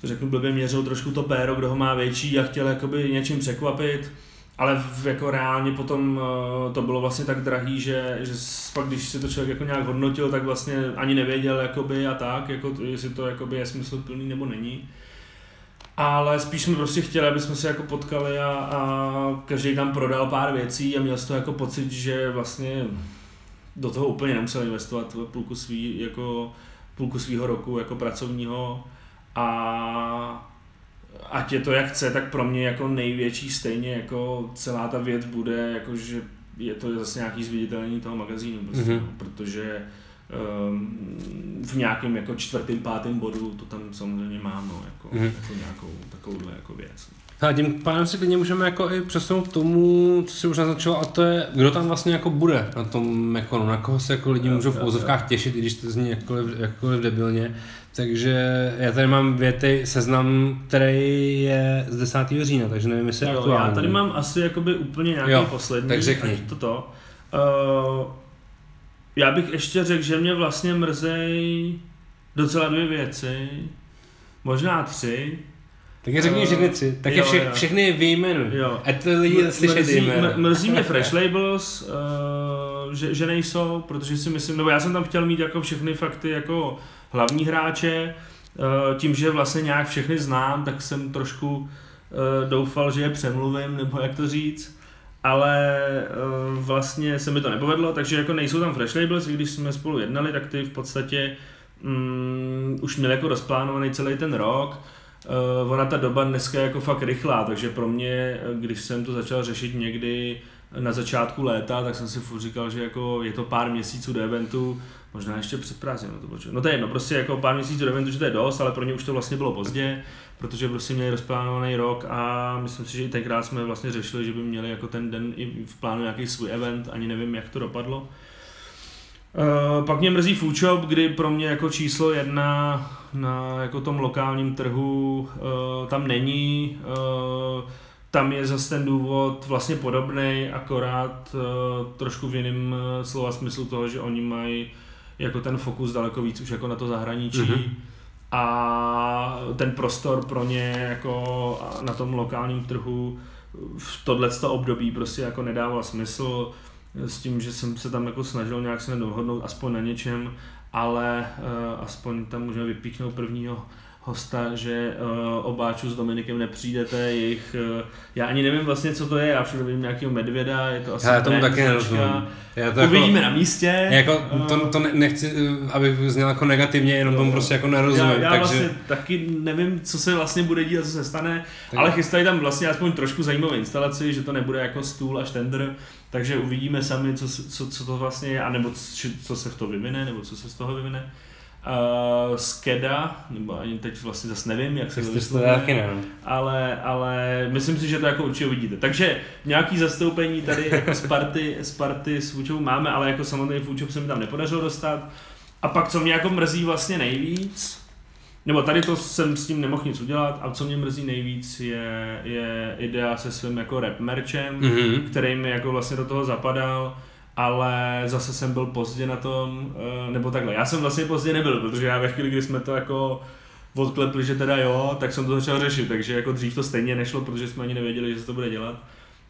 to řeknu blbě, měřil trošku to péro, kdo ho má větší a chtěl jakoby něčím překvapit. Ale v, jako reálně potom uh, to bylo vlastně tak drahý, že, že pak když si to člověk jako nějak hodnotil, tak vlastně ani nevěděl jakoby a tak, jako, jestli to jakoby je smysluplný nebo není. Ale spíš jsme prostě chtěli, aby jsme se jako potkali a, a každý tam prodal pár věcí a měl z toho jako pocit, že vlastně do toho úplně nemusel investovat půlku svý, jako půlku svýho roku jako pracovního a ať je to jak chce, tak pro mě jako největší stejně jako celá ta věc bude, jako že je to zase nějaký zviditelnění toho magazínu, prostě, mm-hmm. protože um, v nějakém jako čtvrtém, pátém bodu to tam samozřejmě mám, no, jako, mm-hmm. jako nějakou takovouhle jako věc. A tím pádem si klidně můžeme jako i přesunout k tomu, co si už naznačil, a to je, kdo tam vlastně jako bude na tom Mekonu, na koho se jako lidi můžou v úzovkách těšit, i když to zní jakkoliv, jakkoliv debilně. Takže já tady mám věty seznam, který je z 10. října, takže nevím, jestli je aktuální. Já tady mám asi jakoby úplně nějaký Jo, poslední. tak řekni. až Toto. Uh, já bych ještě řekl, že mě vlastně mrzej docela dvě věci, možná tři. Tak je řekni Eh, všechny tři, tak je jo, vše, jo. všechny je vyjmenuj. Jo. Ať to lidi slyšet mrzí, mr- mrzí mě Fresh Labels, uh, že, že nejsou, protože si myslím, nebo já jsem tam chtěl mít jako všechny fakty jako hlavní hráče, uh, tím, že vlastně nějak všechny znám, tak jsem trošku uh, doufal, že je přemluvím, nebo jak to říct, ale uh, vlastně se mi to nepovedlo, takže jako nejsou tam Fresh Labels, i když jsme spolu jednali, tak ty v podstatě um, už měli jako rozplánovaný celý ten rok, Uh, ona ta doba dneska je jako fakt rychlá, takže pro mě, eh, když jsem to začal řešit někdy na začátku léta, tak jsem si furt říkal, že jako je to pár měsíců do eventu, možná ještě před prázdninou to bylo. No to je jedno, prostě jako pár měsíců do eventu, že to je dost, ale pro ně už to vlastně bylo pozdě, protože prostě měli rozplánovaný rok a myslím si, že i tenkrát jsme vlastně řešili, že by měli jako ten den i v plánu nějaký svůj event, ani nevím, jak to dopadlo. Uh, pak mě mrzí Food Shop, kdy pro mě jako číslo jedna na jako tom lokálním trhu uh, tam není. Uh, tam je zase ten důvod vlastně podobný, akorát uh, trošku v jiném uh, slova smyslu toho, že oni mají jako ten fokus daleko víc už jako na to zahraničí. Mhm. Mm-hmm. A ten prostor pro ně jako na tom lokálním trhu v tohleto období prostě jako nedával smysl s tím, že jsem se tam jako snažil nějak se dohodnout aspoň na něčem, ale uh, aspoň tam můžeme vypíchnout prvního hosta, že uh, obáču s Dominikem nepřijdete, jejich, uh, já ani nevím vlastně, co to je, já všude vidím nějakého medvěda, je to asi Já tomu taky nerozumím. Já to Uvidíme jako, na místě. jako, Eh, to, to ne- nechci, eh, abych zněl jako negativně, jenom tomu prostě jako nerozumím. já, já takže... vlastně taky nevím, co se vlastně bude dít a co se stane, Tak- ale chystají tam vlastně aspoň trošku zajímavou instalaci, že to nebude jako stůl a štender, takže uvidíme sami, co, co, co to vlastně je, anebo co, co se v to vyvine, nebo co se z toho vyvine. Uh, Skeda, nebo ani teď vlastně zase nevím, jak se to Jste to vyslovuje, taky nevím. ale, ale myslím si, že to jako určitě uvidíte. Takže nějaký zastoupení tady jako z party, z party s Fučou máme, ale jako samozřejmě Fučov se mi tam nepodařilo dostat. A pak, co mě jako mrzí vlastně nejvíc, nebo tady to jsem s tím nemohl nic udělat, a co mě mrzí nejvíc je, je idea se svým jako rap merchem, Mhm. který mi jako vlastně do toho zapadal, ale zase jsem byl pozdě na tom, eh, nebo takhle, já jsem vlastně pozdě nebyl, protože já ve chvíli, kdy jsme to jako odklepli, že teda jo, tak jsem to začal řešit, takže jako dřív to stejně nešlo, protože jsme ani nevěděli, že se to bude dělat.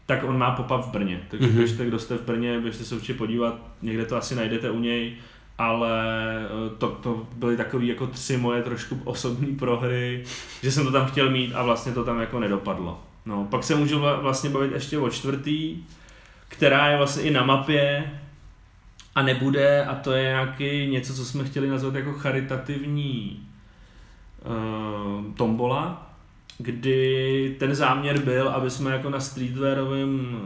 Tak on má pop-up v Brně, takže Mhm. mm-hmm. běžte, kdo jste v Brně, běžte se určitě podívat, někde to asi najdete u něj, ale eh, to, to byly takové jako tři moje trošku osobní prohry, že jsem to tam chtěl mít a vlastně to tam jako nedopadlo. No, pak se můžu vla- vlastně bavit ještě o čtvrtý, která je vlastně i na mapě a nebude a to je nějaký něco, co jsme chtěli nazvat jako charitativní uh, tombola, kdy ten záměr byl, aby jsme jako na streetwearovém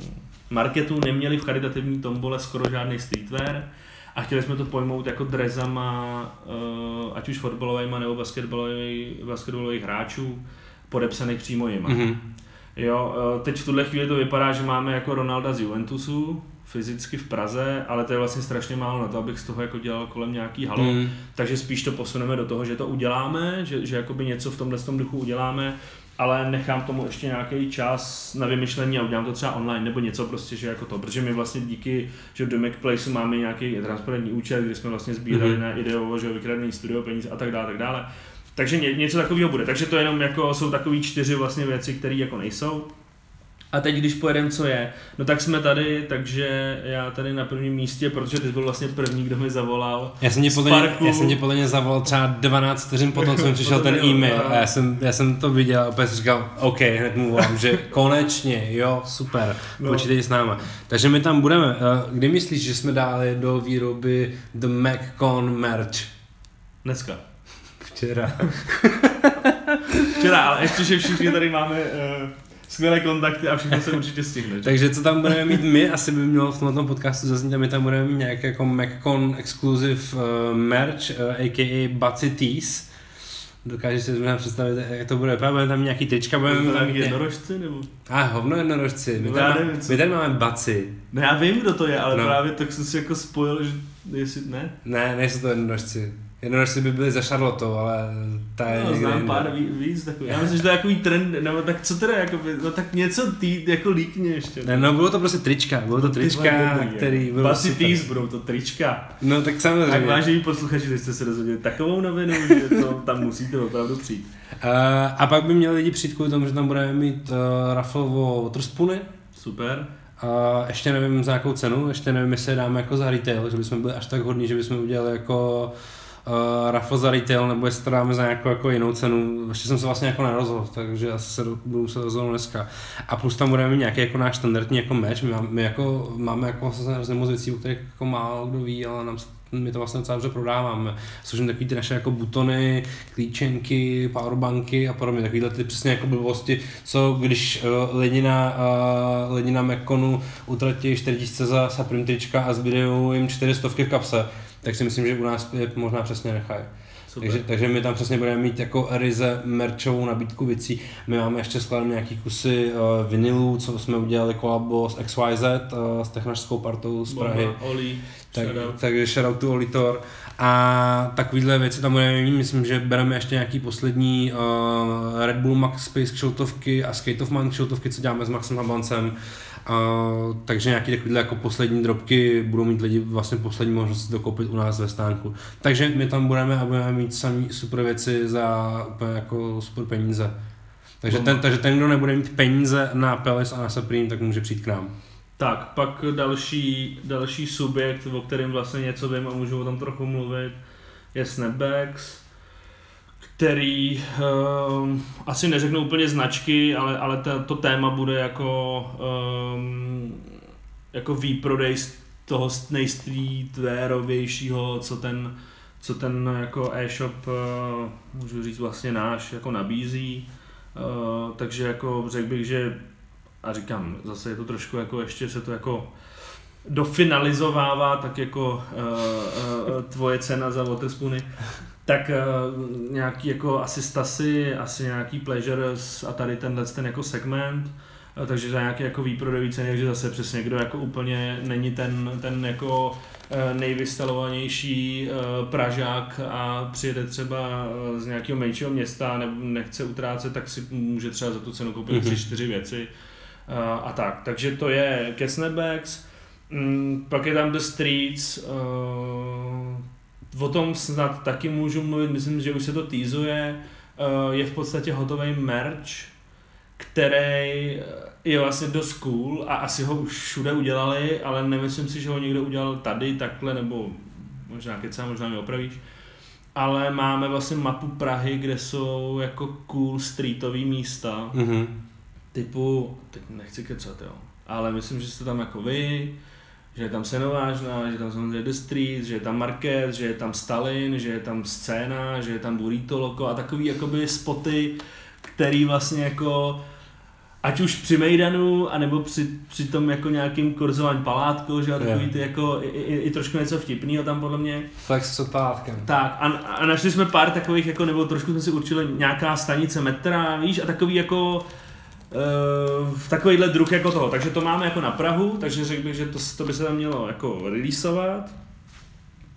eh, marketu neměli v charitativní tombole skoro žádný streetwear a chtěli jsme to pojmout jako drezama, uh, ať už fotbalovými nebo basketbalových, hráčů, podepsaných přímo jima. Mhm. Jo, eh, teď v tuhle chvíli to vypadá, že máme jako Ronalda z Juventusu, fyzicky v Praze, ale to je vlastně strašně málo na to, abych z toho jako dělal kolem nějaký halo. Mhm. Takže spíš to posuneme do toho, že to uděláme, že, že jakoby něco v tomhle tom duchu uděláme, ale nechám tomu ještě nějaký čas na vymyšlení a udělám to třeba online nebo něco prostě, že jako to, protože my vlastně díky, že v Domek Placeu máme nějaký transparentní účet, kde jsme vlastně sbírali mm-hmm. na ideovo, že vykradený studio peníze a tak dále, tak dále, Takže ně, něco takového bude. Takže to jenom jako jsou takové čtyři vlastně věci, které jako nejsou. A teď, když pojedeme, co je, no tak jsme tady, takže já tady na prvním místě, protože ty byl vlastně první, kdo mi zavolal. Já jsem tě podle, parku. já jsem tě podle mě zavolal třeba 12 vteřin potom, co mi přišel ten e-mail a já jsem, já jsem to viděl a opět jsem říkal, OK, hned mu volám, že konečně, jo, super, No. počítej s náma. Takže my tam budeme. Eh, Kdy myslíš, že jsme dali do výroby The MacCon merch? Dneska. Včera. Včera, ale ještě, že všichni tady máme uh, skvělé kontakty a všechno se určitě stihne. že? Takže co tam budeme mít my, asi by mělo v tomto podcastu zaznít, a my tam budeme mít nějaký jako MacCon exclusive uh, merch, uh, a.k.a. Baci Tees. Dokážeš si možná představit, jak to bude vypadat, budeme tam nějaký trička, budeme tam tam mít ně- jednorožci, nebo? A hovno jednorožci, my No, tady, má, nevím, co- my tady máme baci. No já vím, kdo to je, ale no. právě tak jsem si jako spojil, že jestli ne. Ne, nejsou to jednorožci. Jednorožci by byli za Charlotou, ale ta je No, někde znám pár ví, víc takových. Já myslím, že to je takový trend, nebo tak co teda, jako, no tak něco tý, jako líkně ještě. Ne, no bylo to prostě trička, bylo to trička, který byl Basy. Tees budou to trička. No tak Tak samozřejmě. vážení posluchači, teď jste se dozvěděli takovou novinu, že to tam musíte opravdu přijít. Uh, a pak by měli lidi přijít kvůli tomu, že tam budeme mít uh, raffle waterspoony. Super. A ještě nevím za jakou cenu, ještě nevím, jestli je dáme jako za retail, že bychom byli až tak hodní, že bychom udělali jako uh, raffle za retail, nebo jestli to dáme za nějakou jako jinou cenu. Ještě jsem se vlastně jako nerozhodl, takže asi se do- budu se rozhodnout dneska. A plus tam budeme mít nějaký jako náš standardní jako meč, my, máme, my jako, máme jako vlastně hrozně moc věcí, o kterých jako málo kdo ví, ale nám, my to vlastně docela dobře prodáváme. Jsou tam takový ty naše jako butony, klíčenky, powerbanky a podobně, takovýhle ty přesně jako blbosti, co když uh, lidi na, uh, lidi na Mekonu utratí 4000 za Supreme trička a zbydou jim 400 v kapse, tak si myslím, že u nás je možná přesně nechají. Super. Takže, takže my tam přesně budeme mít jako ryze merčovou nabídku věcí. My máme ještě skladem nějaký kusy uh, vinilů, co jsme udělali kolabo s XYZ, uh, s technařskou partou z Prahy. Bomba, Oli, Tak, shoutout. takže shoutout to Olitor. A takovýhle věci tam budeme mít, myslím, že bereme ještě nějaký poslední uh, Red Bull Max Space kšiltovky a Skate of Man kšiltovky, co děláme s Maxem Habancem. Uh, takže nějaký takovýhle jako poslední drobky budou mít lidi vlastně poslední možnost dokoupit u nás ve stánku. Takže my tam budeme a budeme mít samý super věci za úplně jako super peníze. Takže ten, takže ten, kdo nebude mít peníze na Pelis a na Supreme, tak může přijít k nám. Tak, pak další, další subjekt, o kterém vlastně něco vím a můžu o tom trochu mluvit, je Snapbacks, který um, asi neřeknu úplně značky, ale, ale to, to téma bude jako, um, jako výprodej toho nejstreetwearovějšího, co ten, co ten jako e-shop, uh, můžu říct vlastně náš, jako nabízí. Uh, takže jako řekl bych, že a říkám, zase je to trošku jako ještě se to jako dofinalizovává, tak jako uh, uh, tvoje cena za Waterspoony, tak uh, nějaký jako asi Stasy, asi nějaký Pleasures a tady tenhle ten jako segment, uh, takže za nějaké jako výprodejové ceny, takže zase přesně kdo jako úplně není ten, ten jako uh, nejvystalovanější uh, Pražák a přijede třeba z nějakého menšího města nebo nechce utrácet, tak si může třeba za tu cenu koupit Mhm. tři, čtyři věci. uh, a tak. Takže to je ke Snapbacks. Mm, pak je tam The Streets, uh, o tom snad taky můžu mluvit, myslím, že už se to týzuje, uh, je v podstatě hotový merch, který je vlastně dost cool a asi ho už všude udělali, ale nemyslím si, že ho někdo udělal tady takhle, nebo možná kecá, možná mi opravíš. Ale máme vlastně mapu Prahy, kde jsou jako cool streetový místa, Mhm. Typu, teď nechci kecat, jo, ale myslím, že jste tam jako vy, že je tam Senovážna, že je tam samozřejmě The Street, že je tam Market, že je tam Stalin, že je tam scéna, že je tam Burrito Loco a takový jakoby spoty, který vlastně jako ať už při Mejdanu, anebo při, při tom jako nějakým kurzování palátkou, že jo, takový ty jako i, i, i trošku něco vtipného tam podle mě. Flex s pátkem. Tak a, a našli jsme pár takových, jako, nebo trošku jsme si určili nějaká stanice metra, víš, a takový jako uh, takovýhle druh jako toho. Takže to máme jako na Prahu, takže řekl bych, že to, to by se tam mělo jako releaseovat.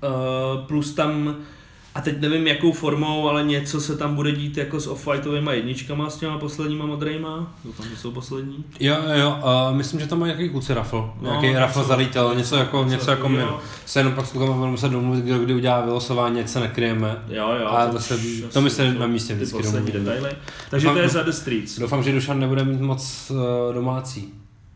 Uh, plus tam A teď nevím jakou formou, ale něco se tam bude dít jako s off-whiteovými jedničkama, s těma posledníma modrejma. Doufám, že jsou poslední. Jo, jo, uh, myslím, že tam má nějaký kluci rafl. No, nějaký rafl zalítal, něco jako, něco něco jako my. Se jenom pak s klukama budeme muset domluvit, kdo kdy udělá vylosování, ať se nekryjeme. Jo, jo. A to se- to my se na místě vždycky domluvíme. detaily. Takže Doufám- to je za The Streets. Doufám, že Dušan nebude mít moc uh, domácí.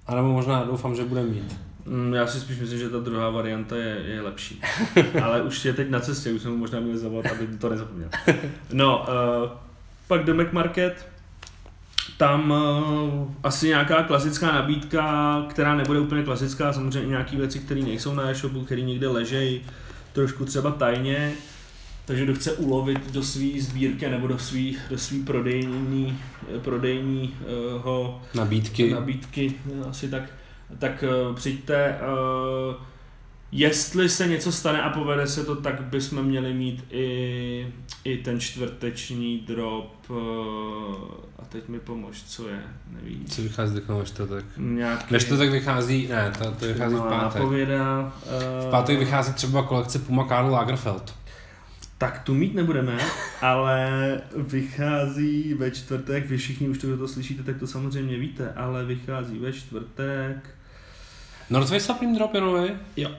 A nebo možná doufám, že bude mít. Mm, Já si spíš myslím, že ta druhá varianta je, je lepší. Ale už je teď na cestě, už jsem ho možná měl zavolat, aby to nezapomněl. No, uh, pak Mac Market, tam uh, asi nějaká klasická nabídka, která nebude úplně klasická, samozřejmě i nějaké věci, které nejsou na e-shopu, které někde ležejí, trošku třeba tajně. Takže kdo chce ulovit do své sbírky nebo do svý, do svý prodejní, prodejního Nabídky. nabídky, asi tak, tak uh, přijďte. Uh, jestli se něco stane a povede se to, tak bychom měli mít i, i ten čtvrteční drop. Uh, a teď mi pomož, co je, nevím. Co vychází tak ve čtvrtek? Nějaký Než to tak vychází, ne, to, to vychází v pátek. Napověda, uh, V pátek vychází třeba kolekce Puma Karl Lagerfeld. Tak tu mít nebudeme, ale vychází ve čtvrtek, vy všichni už to, kdo to slyšíte, tak to samozřejmě víte, ale vychází ve čtvrtek. North Face Supreme Drop je nový? Jo,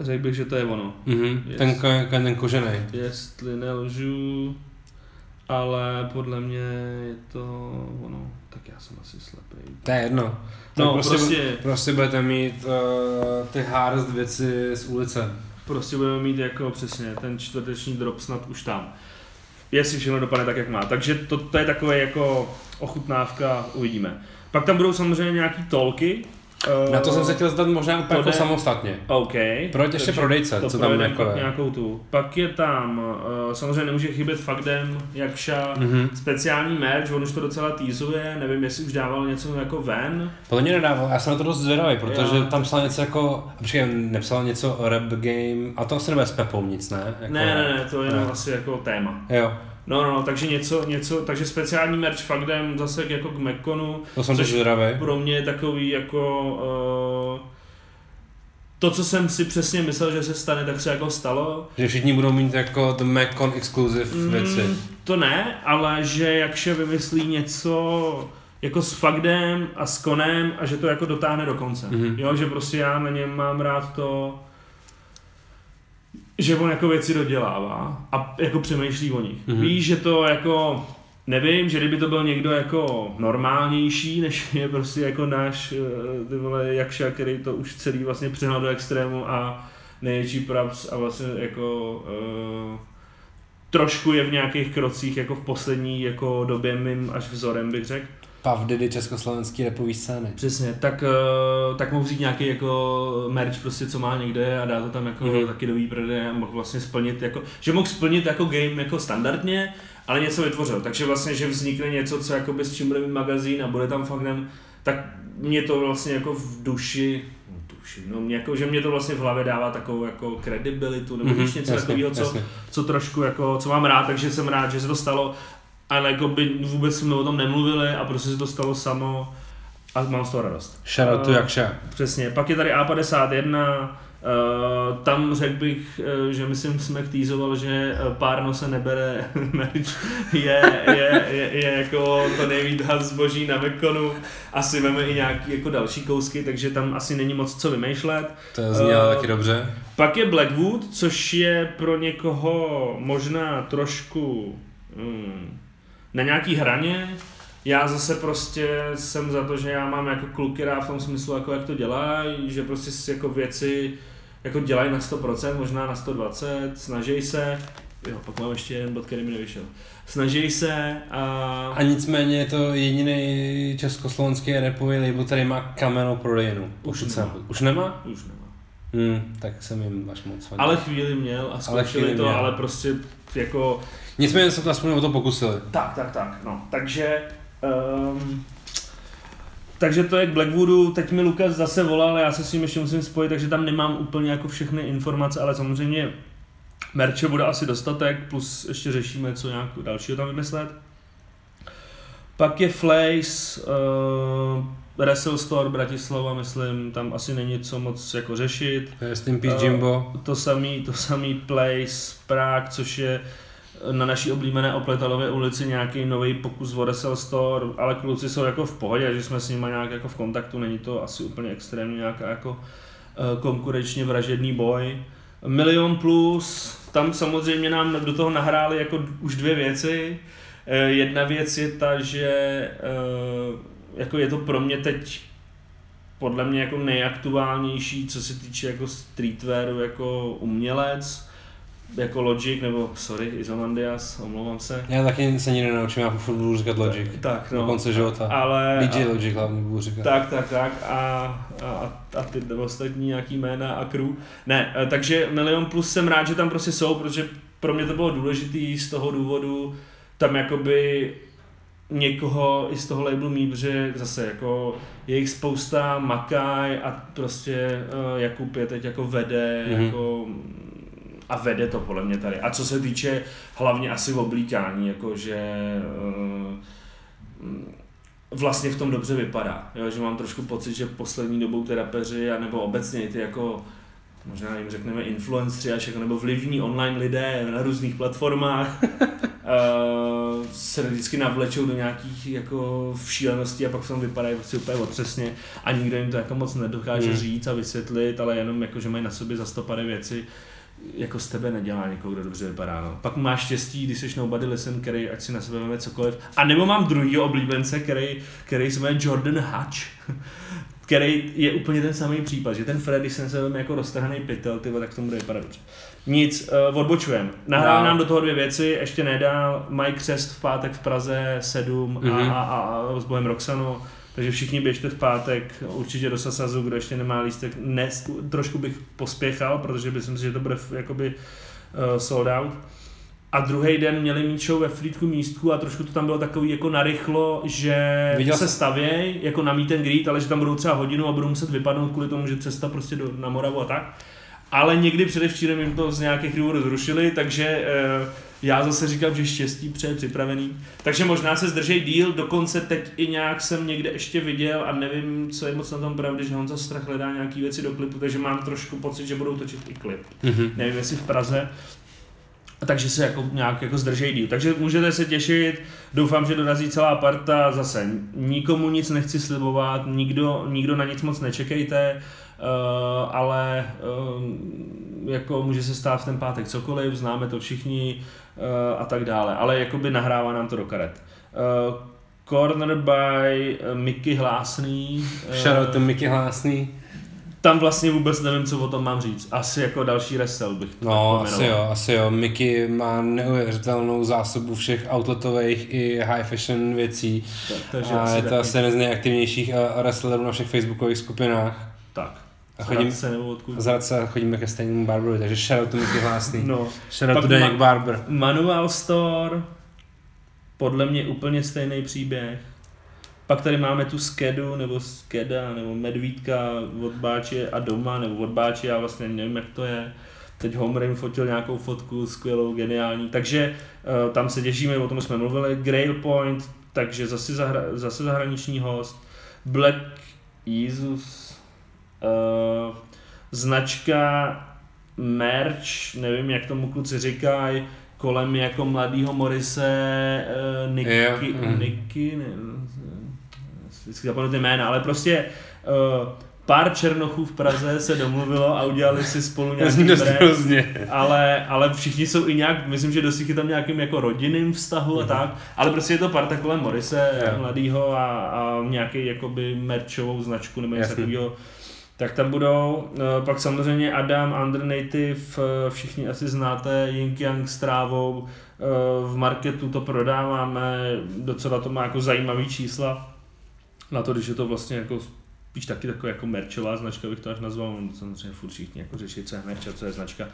řekl bych, že to je ono. Mhm, Yes. ten, ko- ten kožený. Jestli nelžu, ale podle mě je to ono. Tak já jsem asi slepý. To je jedno. No, Tak prostě, prostě budete mít uh, ty hard věci z ulice. prostě budeme mít jako přesně ten čtvrteční drop snad už tam. Jestli všechno dopadne tak, jak má. Takže to, to je takové jako ochutnávka, uvidíme. Pak tam budou samozřejmě nějaký tolky. Eh, Na to jsem se chtěl zdat možná úplně jako samostatně. OK. Proč ještě prodejce, to co tam jako pak je? nějakou tu. Pak je tam, uh, samozřejmě nemůže chybět Fakdem, Jakša, Mhm. speciální merch, on už to docela týzuje, nevím, jestli už dával něco jako ven. Podle mě nedával, já jsem na to dost zvědavý, protože Jo. tam psal něco jako, počkej, nepsal něco o rap game, a to asi nebude s Pepou nic, ne? Jako, Ne, ne, ne, to je jenom Ne. asi jako téma. Jo, No, no, no, takže něco, něco, takže speciální merch Fakdem zase jako k Mekonu, to jsem Což- zvědavý. pro mě je takový jako uh, to, co jsem si přesně myslel, že se stane, tak se jako stalo. Že všichni budou mít jako the Macon exclusive věci. Mm, to ne, ale že jakže vymyslí něco jako s Fagdem a s Konem a že to jako dotáhne do konce. Mhm. Jo, že prostě já na něm mám rád to, že on jako věci dodělává a jako přemýšlí o nich. Mhm. Víš, že to jako Nevím, že kdyby to byl někdo jako normálnější, než je prostě jako náš eh, ty vole Jakša, který to už celý vlastně přehnal do extrému a největší praps a vlastně jako uh, trošku je v nějakých krocích jako v poslední jako době mým až vzorem bych řekl. Daddy československý repový scény. Přesně, tak, uh, tak mohl vzít nějaký jako merch prostě, co má někde a dát to tam jako Mhm. mm-hmm. taky do výprodeje a mohl vlastně splnit jako, že mohl splnit jako game jako standardně, ale něco vytvořil. Takže vlastně, že vznikne něco, co jakoby s čím bude mít magazín a bude tam faktem, tak mě to vlastně jako v duši, no duši, no mě jako, že mě to vlastně v hlavě dává takovou jako kredibilitu, nebo Mhm, mm-hmm, něco jasně, takového, co, jasně. co trošku jako, co mám rád, takže jsem rád, že se to stalo, ale jako by vůbec jsme o tom nemluvili a prostě se to stalo samo a mám z toho radost. Shout out to Eh, Jakša. Přesně, pak je tady A51, Uh, tam řekl bych, uh, že myslím, jsme týzoval, že párno se nebere merch, je, je, je, je, jako to nejvíc zboží na Mekonu, asi veme i nějaký jako další kousky, takže tam asi není moc co vymýšlet. To znělo eh, taky dobře. Pak je Blackwood, což je pro někoho možná trošku mm, na nějaký hraně. Já zase prostě jsem za to, že já mám jako kluky rád v tom smyslu, jako jak to dělají, že prostě si jako věci jako dělají na 100%, možná na 120, snaží se, jo, pak mám ještě jeden bod, který mi nevyšel. Snaží se a... A nicméně je to jediný československý repový label, který má kamenou prodejnu. Už Už, nemá. už nemá? Už nemá. Hmm, tak jsem jim až moc fandil. Ale chvíli měl a zkoušeli chvíli to, měl. ale prostě jako Nicméně se to aspoň o to pokusili. Tak, tak, tak, no. Takže, um, takže to je k Blackwoodu, teď mi Lukas zase volal, já se s ním ještě musím spojit, takže tam nemám úplně jako všechny informace, ale samozřejmě merče bude asi dostatek, plus ještě řešíme, co nějak dalšího tam vymyslet. Pak je Flays, uh, Wrestle Store Bratislava, myslím, tam asi není co moc jako řešit. In peace Jimbo. To samý, to samý Place Prague, což je na naší oblíbené Opletalové ulici nějaký nový pokus o Wrestle Store, ale kluci jsou jako v pohodě, že jsme s nimi nějak jako v kontaktu, není to asi úplně extrémně nějaká jako eh, konkurenčně vražedný boj. Milion plus, tam samozřejmě nám do toho nahráli jako už dvě věci. Eh, jedna věc je ta, že eh, jako je to pro mě teď podle mě jako nejaktuálnější, co se týče jako streetwearu jako umělec, jako Logic, nebo sorry, Izomandias, omlouvám se. Já taky se nikdy nenaučím, já furt budu říkat Logic. Tak, no. Do konce života. Ale, DJ Logic hlavně budu říkat. Tak, tak, tak. A, a, a ty ostatní nějaký jména a crew. Ne, eh, takže Milion Plus jsem rád, že tam prostě jsou, protože pro mě to bylo důležitý z toho důvodu, tam jakoby někoho i z toho labelu mít, protože zase jako je jich spousta, Makaj a prostě uh, Jakub je teď jako vede, mm-hmm. jako a vede to podle mě tady. A co se týče hlavně asi v oblíkání, jakože uh, vlastně v tom dobře vypadá. Jo, že mám trošku pocit, že poslední dobou ty rapeři, nebo obecně ty jako možná jim řekneme influenceri až jako, nebo vlivní online lidé na různých platformách uh, se vždycky navlečou do nějakých jako šíleností a pak v tom vypadají prostě úplně otřesně a nikdo jim to jako moc nedokáže hmm. říct a vysvětlit, ale jenom jako, že mají na sobě zastopady věci, jako z tebe nedělá někoho, kdo dobře vypadá. No. Pak máš štěstí, když jsi nobody listen, který ať si na sebe veme cokoliv. A nebo mám druhý oblíbence, který, který se jmenuje Jordan Hutch, který je úplně ten samý případ, že ten Freddy se na jako roztrhaný pytel, tyvo, tak to bude vypadat dobře. Nic, uh, odbočujem. Nahrál no. nám do toho dvě věci, ještě nedál Mike Crest v pátek v Praze 7 mm-hmm. a, a, a, a s Bohem Roxano. Takže všichni běžte v pátek určitě do Sasazu, kdo ještě nemá lístek. Ne, trošku bych pospěchal, protože myslím si, že to bude jakoby uh, sold out. A druhý den měli mít show ve Flítku místku a trošku to tam bylo takový jako narychlo, že Viděl se stavěj jako na meet and greet, ale že tam budou třeba hodinu a budou muset vypadnout kvůli tomu, že cesta prostě do, na Moravu a tak. Ale někdy předevčírem jim to z nějakých důvodů zrušili, takže eh, já zase říkám, že štěstí přeje připravený. Takže možná se zdržej díl, dokonce teď i nějak jsem někde ještě viděl a nevím, co je moc na tom pravdy, že Honza Strach hledá nějaký věci do klipu, takže mám trošku pocit, že budou točit i klip. Mm-hmm. Nevím, jestli v Praze, takže se jako nějak jako zdržej díl. Takže můžete se těšit, doufám, že dorazí celá parta, zase nikomu nic nechci slibovat, nikdo, nikdo na nic moc nečekejte, uh, ale uh, jako může se stát v ten pátek cokoliv, známe to všichni uh, a tak dále, ale jakoby nahrává nám to do karet. Uh, Corner by Mickey Hlásný. Shoutout to Mickey Hlásný tam vlastně vůbec nevím, co o tom mám říct. Asi jako další resell bych to No, asi jo, asi jo. Mickey má neuvěřitelnou zásobu všech outletových i high fashion věcí. Tak, takže a je to taky... asi jeden z nejaktivnějších wrestlerů na všech facebookových skupinách. Tak. A chodím, se nebo odkud? Zradce chodíme ke stejnému barberovi, takže shoutout to Mickey hlásný. No. Shoutout to Danek Barber. Manual Store, podle mě úplně stejný příběh pak tady máme tu skedu, nebo skeda, nebo medvídka od Báče a doma, nebo od Báče, já vlastně nevím, jak to je. Teď Homerin fotil nějakou fotku, skvělou, geniální. Takže uh, tam se těšíme, o tom jsme mluvili. Grail Point, takže zase, zahra, zase zahraniční host. Black Jesus, uh, značka merch, nevím, jak tomu kluci říkají, kolem jako mladýho Morise, uh, Nicky, yeah. mm. Nicky, ne, vždycky zapomenu ty jména, ale prostě uh, pár černochů v Praze se domluvilo a udělali si spolu nějaký brand, ale, ale všichni jsou i nějak, myslím, že dost je tam nějakým jako rodinným vztahu a mhm. tak, ale prostě je to parta kolem Morise, yeah. mladýho a, a nějaký jakoby merčovou značku nebo něco takového. Tak tam budou, uh, pak samozřejmě Adam, Undernative, uh, všichni asi znáte, Ying Yang s trávou, v marketu to prodáváme, docela to má jako zajímavý čísla na to, když je to vlastně jako spíš taky taková jako merčová značka, bych to až nazval, no, samozřejmě furt všichni jako řeší, co je merch a co je značka.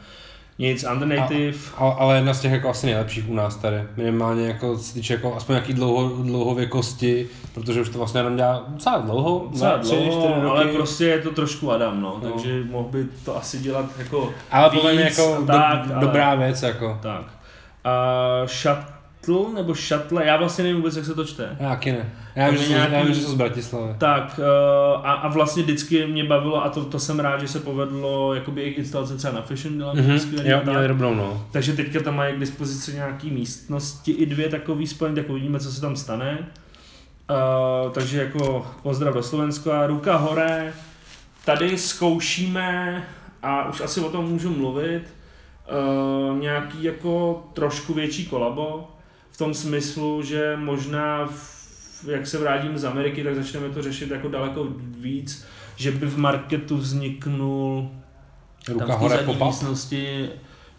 Nic, Undernative. A, a, ale jedna z těch jako asi nejlepších u nás tady. Minimálně jako se týče jako aspoň nějaký dlouho, dlouhověkosti, protože už to vlastně jenom dělá docela dlouho. Docela dlouho, roky. ale prostě je to trošku Adam, no, no. takže mohl by to asi dělat jako Ale podle mě jako do, tak, dobrá ale, věc jako. Tak. A Shut Shuttle nebo Shuttle, já vlastně nevím vůbec, jak se to čte. Já taky ne. Já vím, že, nějaký- já vím, že jsou z Bratislavy. Tak uh, a, a vlastně vždycky mě bavilo, a to, to jsem rád, že se povedlo, jakoby jejich instalace třeba na Fashion Mhm, skvělý jo, měli dobrou, no. Takže teďka tam mají k dispozici nějaký místnosti, i dvě takový spojené, tak uvidíme, co se tam stane. Uh, takže jako pozdrav do Slovenska, ruka hore. Tady zkoušíme, a už asi o tom můžu mluvit, uh, nějaký jako trošku větší kolabo, v tom smyslu, že možná, v, jak se vrátím z Ameriky, tak začneme to řešit jako daleko víc, že by v marketu vzniknul Ruka tam v té zadní místnosti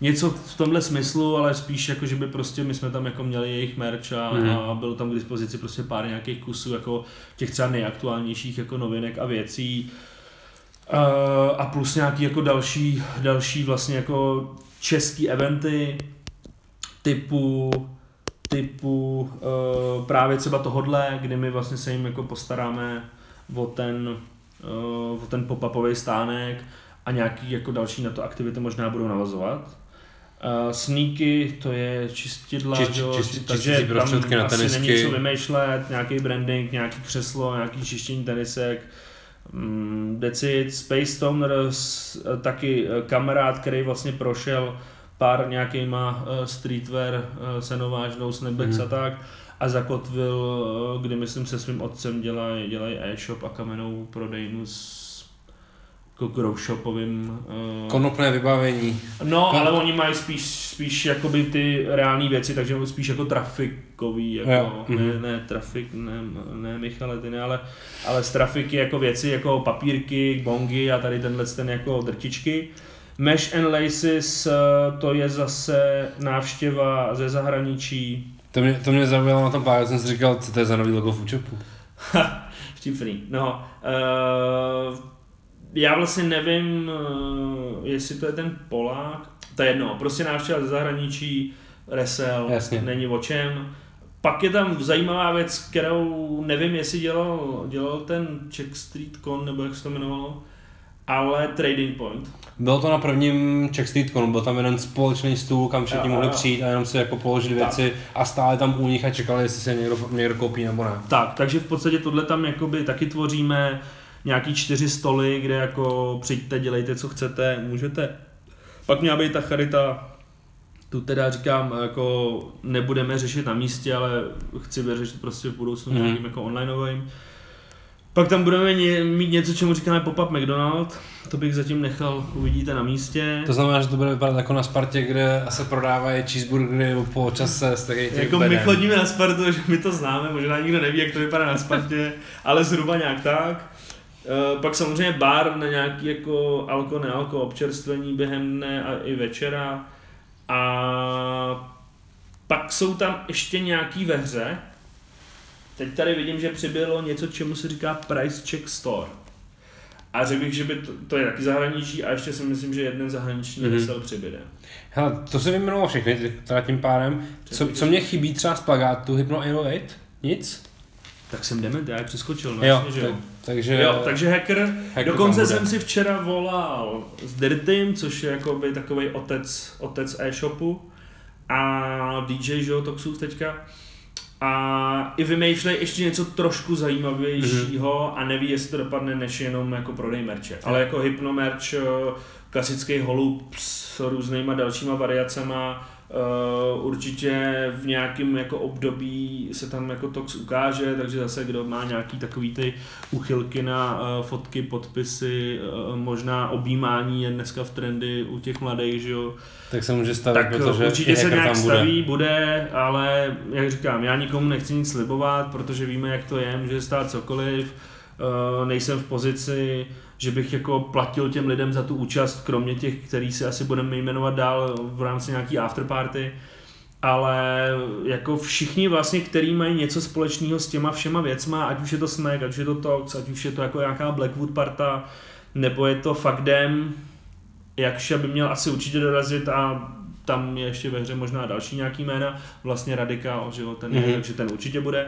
něco v tomhle smyslu, ale spíš jako, že by prostě my jsme tam jako měli jejich merch a, Mhm. a bylo tam k dispozici prostě pár nějakých kusů jako těch třeba nejaktuálnějších jako novinek a věcí. Uh, a plus nějaký jako další, další vlastně jako český eventy typu typu uh, právě třeba tohodle, kdy my vlastně se jim jako postaráme o ten, uh, o ten pop-upový stánek a nějaký jako další na to aktivity možná budou navazovat. Uh, sneaky, to je čistidla, Čist- že jo, čist- či- takže čistící prostředky tam na asi tenisky. není co vymýšlet, nějaký branding, nějaký křeslo, nějaký čištění tenisek, mm, that's it. Space Stoners, eh, taky eh, kamarád, který vlastně prošel pár nějakýma eh, streetwear eh, cenovážnou, snapbacks Mhm. a tak a zakotvil, eh, kdy myslím se svým otcem dělají dělaj e-shop a kamennou prodejnu s jako grow shopovým eh, Konopné vybavení. No, Kon- ale oni mají spíš, spíš jakoby ty reální věci, takže spíš jako trafikový, jako, Jo, ne, mhm. ne trafik, ne, ne Michale, ty ne, ale, ale z trafiky jako věci, jako papírky, bongy a tady tenhle ten jako drtičky. Mesh and Laces, eh, to je zase návštěva ze zahraničí, To mě, to mě zaujalo na tom pár, jsem si říkal, co to je za nový logo v. Vtipný. No, uh, já vlastně nevím, uh, jestli to je ten Polák, to je jedno, prostě návštěva ze zahraničí, Resel, Jasně. není o čem. Pak je tam zajímavá věc, kterou nevím, jestli dělal, dělal ten Czech Street Con, nebo jak se to jmenovalo, ale Trading Point. Bylo to na prvním Czech Street Con, byl tam jeden společný stůl, kam všichni Jo, mohli jo. přijít a jenom si jako položit věci a stále tam u nich a čekali, jestli se někdo, někdo koupí nebo ne. Tak, takže v podstatě tohle tam jakoby taky tvoříme nějaký čtyři stoly, kde jako přijďte, dělejte, co chcete, můžete. Pak měla být ta charita, tu teda říkám, jako nebudeme řešit na místě, ale chci vyřešit prostě v budoucnu Mhm. mm. nějakým jako onlineovým. Pak tam budeme ně, mít něco, čemu říkáme pop-up McDonald, to bych zatím nechal, uvidíte na místě. To znamená, že to bude vypadat jako na Spartě, kde se prodávají cheeseburgery o poločase s tím Jako my bedem. chodíme na Spartu, že my to známe, možná nikdo neví, jak to vypadá na Spartě, ale zhruba nějak tak. Eh, Pak samozřejmě bar na nějaký jako alko, nealko občerstvení během dne a i večera. A pak jsou tam ještě nějaký ve hře. Teď tady vidím, že přibylo něco, čemu se říká Price Check Store. A řekl bych, že by to, to je taky zahraničí a ještě si myslím, že jeden zahraniční Mhm. mm-hmm. přibyde. Hele, to se vyjmenovalo všechny, teda tím pádem. Co, co mě chybí třeba z plagátu Hypno 808? Nic? Tak jsem dement, já je přeskočil, no jo, jasně, že jo. tak, takže... Jo, takže hacker. hacker Dokonce jsem si včera volal s Dirtym, což je jakoby takový otec, otec e-shopu a DJ, že jo, Toxův teďka. A i vymýšlej ještě něco trošku zajímavějšího Mhm. a neví, jestli to dopadne než jenom jako prodej merče. Ale jako hypno merch, eh, klasický holub s různýma dalšíma variacema, Uh, určitě v nějakém jako období se tam jako Tox ukáže, takže zase kdo má nějaký takový ty uchylky na uh, fotky, podpisy, uh, možná objímání je dneska v trendy u těch mladých, že jo, Tak se může stavit, tak protože určitě se nějak tam bude. staví, bude, ale jak říkám, já nikomu nechci nic slibovat, protože víme, jak to je, může stát cokoliv, nejsem v pozici, že bych jako platil těm lidem za tu účast, kromě těch, který si asi budeme jmenovat dál v rámci nějaký afterparty, ale jako všichni vlastně, který mají něco společného s těma všema věcma, ať už je to Smack, ať už je to Tox, ať už je to jako nějaká Blackwood parta, nebo je to Fakdem, Jakša by měl asi určitě dorazit a tam je ještě ve hře možná další nějaký jména, vlastně Radikál, že jo, ten je, Mhm. takže ten určitě bude.